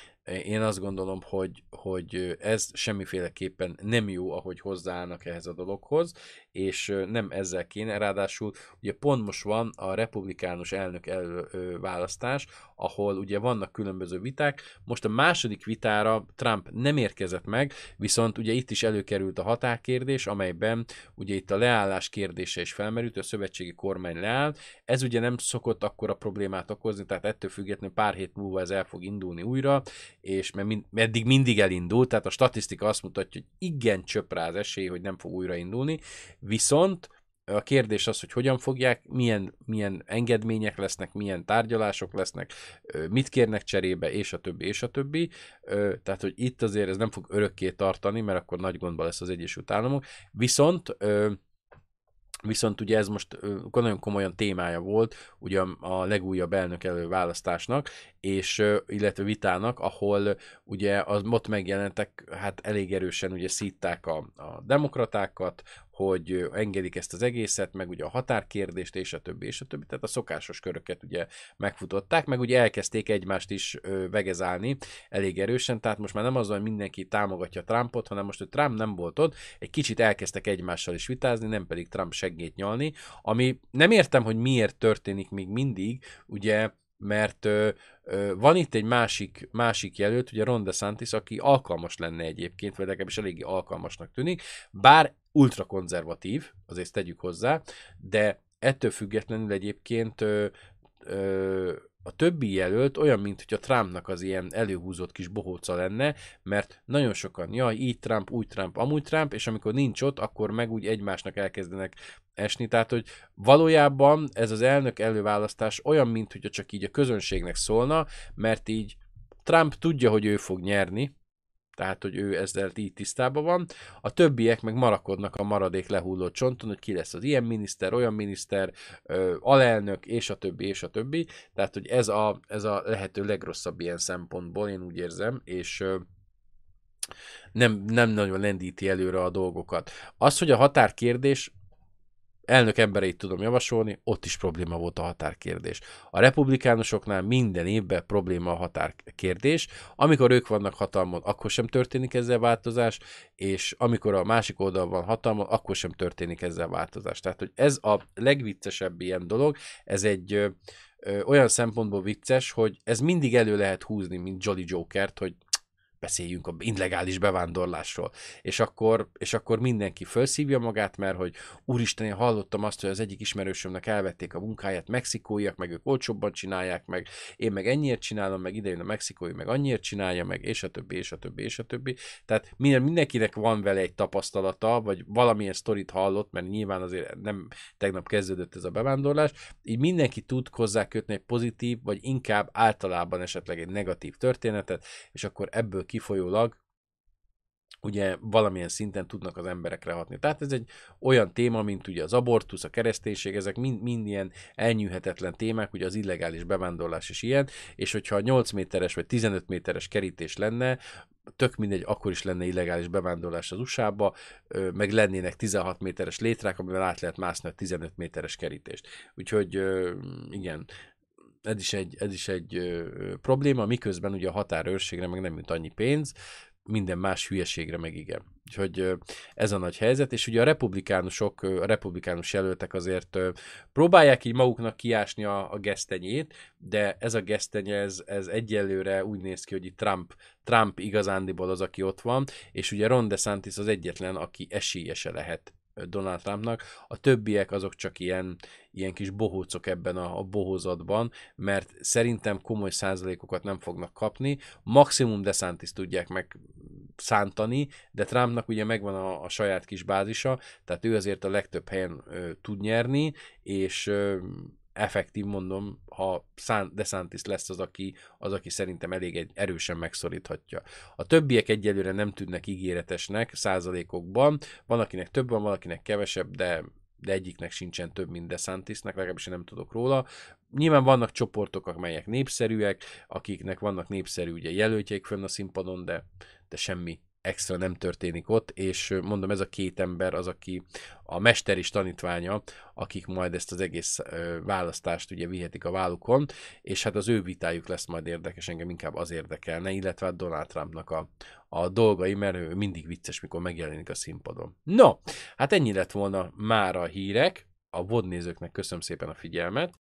Én azt gondolom, hogy, hogy ez semmiféleképpen nem jó, ahogy hozzáállnak ehhez a dologhoz, és nem ezzel kéne. Ráadásul ugye pont most van a republikánus elnök előválasztás, ahol ugye vannak különböző viták. Most a második vitára Trump nem érkezett meg, viszont ugye itt is előkerült a határkérdés, amelyben ugye itt a leállás kérdése is felmerült, a szövetségi kormány leáll. Ez ugye nem szokott akkor a problémát okozni, tehát ettől függetlenül pár hét múlva ez el fog indulni újra, és mert mind, eddig mindig elindult, tehát a statisztika azt mutatja, hogy igen csöpp rá az esély, hogy nem fog újraindulni, viszont a kérdés az, hogy hogyan fogják, milyen, milyen engedmények lesznek, milyen tárgyalások lesznek, mit kérnek cserébe, és a többi, és a többi. Tehát, hogy itt azért ez nem fog örökké tartani, mert akkor nagy gondba lesz az Egyesült Államok. Viszont Viszont ugye ez most nagyon komolyan témája volt ugye a legújabb elnök előválasztásnak, és illetve vitának, ahol ugye az ott megjelentek, hát elég erősen ugye szítták a, a demokratákat, hogy engedik ezt az egészet, meg ugye a határkérdést, és a többi, és a többi. Tehát a szokásos köröket ugye megfutották, meg ugye elkezdték egymást is vegezálni elég erősen, tehát most már nem az, hogy mindenki támogatja Trumpot, hanem most, hogy Trump nem volt ott, egy kicsit elkezdtek egymással is vitázni, nem pedig Trump seggét nyalni, ami nem értem, hogy miért történik még mindig, ugye mert ö, ö, van itt egy másik, másik jelölt, ugye Ron DeSantis, aki alkalmas lenne egyébként, vagy legalábbis eléggé alkalmasnak tűnik, bár ultrakonzervatív, azért tegyük hozzá, de ettől függetlenül egyébként ö, ö, a többi jelölt olyan, mint hogy a Trumpnak az ilyen előhúzott kis bohóca lenne, mert nagyon sokan, jaj, így Trump, úgy Trump, amúgy Trump, és amikor nincs ott, akkor meg úgy egymásnak elkezdenek esni. Tehát, hogy valójában ez az elnök előválasztás olyan, mint hogy csak így a közönségnek szólna, mert így Trump tudja, hogy ő fog nyerni, tehát, hogy ő ezzel így tisztában van. A többiek meg marakodnak a maradék lehulló csonton, hogy ki lesz az ilyen miniszter, olyan miniszter, ö, alelnök, és a többi, és a többi. Tehát, hogy ez a, ez a lehető legrosszabb ilyen szempontból, én úgy érzem, és ö, nem, nem nagyon lendíti előre a dolgokat. Az, hogy a határkérdés elnök embereit tudom javasolni, ott is probléma volt a határkérdés. A republikánusoknál minden évben probléma a határkérdés. Amikor ők vannak hatalmon, akkor sem történik ezzel változás, és amikor a másik oldal van hatalmon, akkor sem történik ezzel változás. Tehát, hogy ez a legviccesebb ilyen dolog, ez egy ö, ö, olyan szempontból vicces, hogy ez mindig elő lehet húzni, mint Jolly Jokert, hogy beszéljünk a illegális bevándorlásról. És akkor, és akkor mindenki felszívja magát, mert hogy úristen, én hallottam azt, hogy az egyik ismerősömnek elvették a munkáját, mexikóiak, meg ők olcsóbban csinálják, meg én meg ennyiért csinálom, meg idejön a mexikói, meg annyiért csinálja, meg és a többi, és a többi, és a többi. Tehát minden, mindenkinek van vele egy tapasztalata, vagy valamilyen sztorit hallott, mert nyilván azért nem tegnap kezdődött ez a bevándorlás, így mindenki tud hozzá kötni egy pozitív, vagy inkább általában esetleg egy negatív történetet, és akkor ebből kifolyólag ugye valamilyen szinten tudnak az emberekre hatni. Tehát ez egy olyan téma, mint ugye az abortusz, a kereszténység, ezek mind, mind ilyen elnyűhetetlen témák, ugye az illegális bevándorlás is ilyen, és hogyha 8 méteres vagy 15 méteres kerítés lenne, tök mindegy, akkor is lenne illegális bevándorlás az USA-ba, meg lennének 16 méteres létrák, amivel át lehet mászni a 15 méteres kerítést. Úgyhogy igen, ez is egy, ez is egy ö, probléma, miközben ugye a határőrségre meg nem jut annyi pénz, minden más hülyeségre meg igen. Úgyhogy ez a nagy helyzet, és ugye a republikánusok, a republikánus jelöltek azért próbálják így maguknak kiásni a, a gesztenyét, de ez a gesztenye, ez, ez egyelőre úgy néz ki, hogy itt Trump, Trump igazándiból az, aki ott van, és ugye Ron DeSantis az egyetlen, aki esélyese lehet Donald Trumpnak, a többiek azok csak ilyen, ilyen kis bohócok ebben a, a bohózatban, mert szerintem komoly százalékokat nem fognak kapni, maximum DeSantis tudják meg szántani, de Trumpnak ugye megvan a, a saját kis bázisa, tehát ő azért a legtöbb helyen ö, tud nyerni, és ö, effektív mondom, ha DeSantis lesz az aki, az, aki szerintem elég egy erősen megszoríthatja. A többiek egyelőre nem tűnnek ígéretesnek százalékokban, van akinek több van, van akinek kevesebb, de de egyiknek sincsen több, mint DeSantisnek, legalábbis én nem tudok róla. Nyilván vannak csoportok, amelyek népszerűek, akiknek vannak népszerű ugye jelöltjeik fönn a színpadon, de, de semmi extra nem történik ott, és mondom, ez a két ember az, aki a mester is tanítványa, akik majd ezt az egész választást ugye vihetik a vállukon, és hát az ő vitájuk lesz majd érdekes, engem inkább az érdekelne, illetve hát Donald Trumpnak a, a dolgai, mert ő mindig vicces, mikor megjelenik a színpadon. No, hát ennyi lett volna már a hírek, a vodnézőknek köszönöm szépen a figyelmet,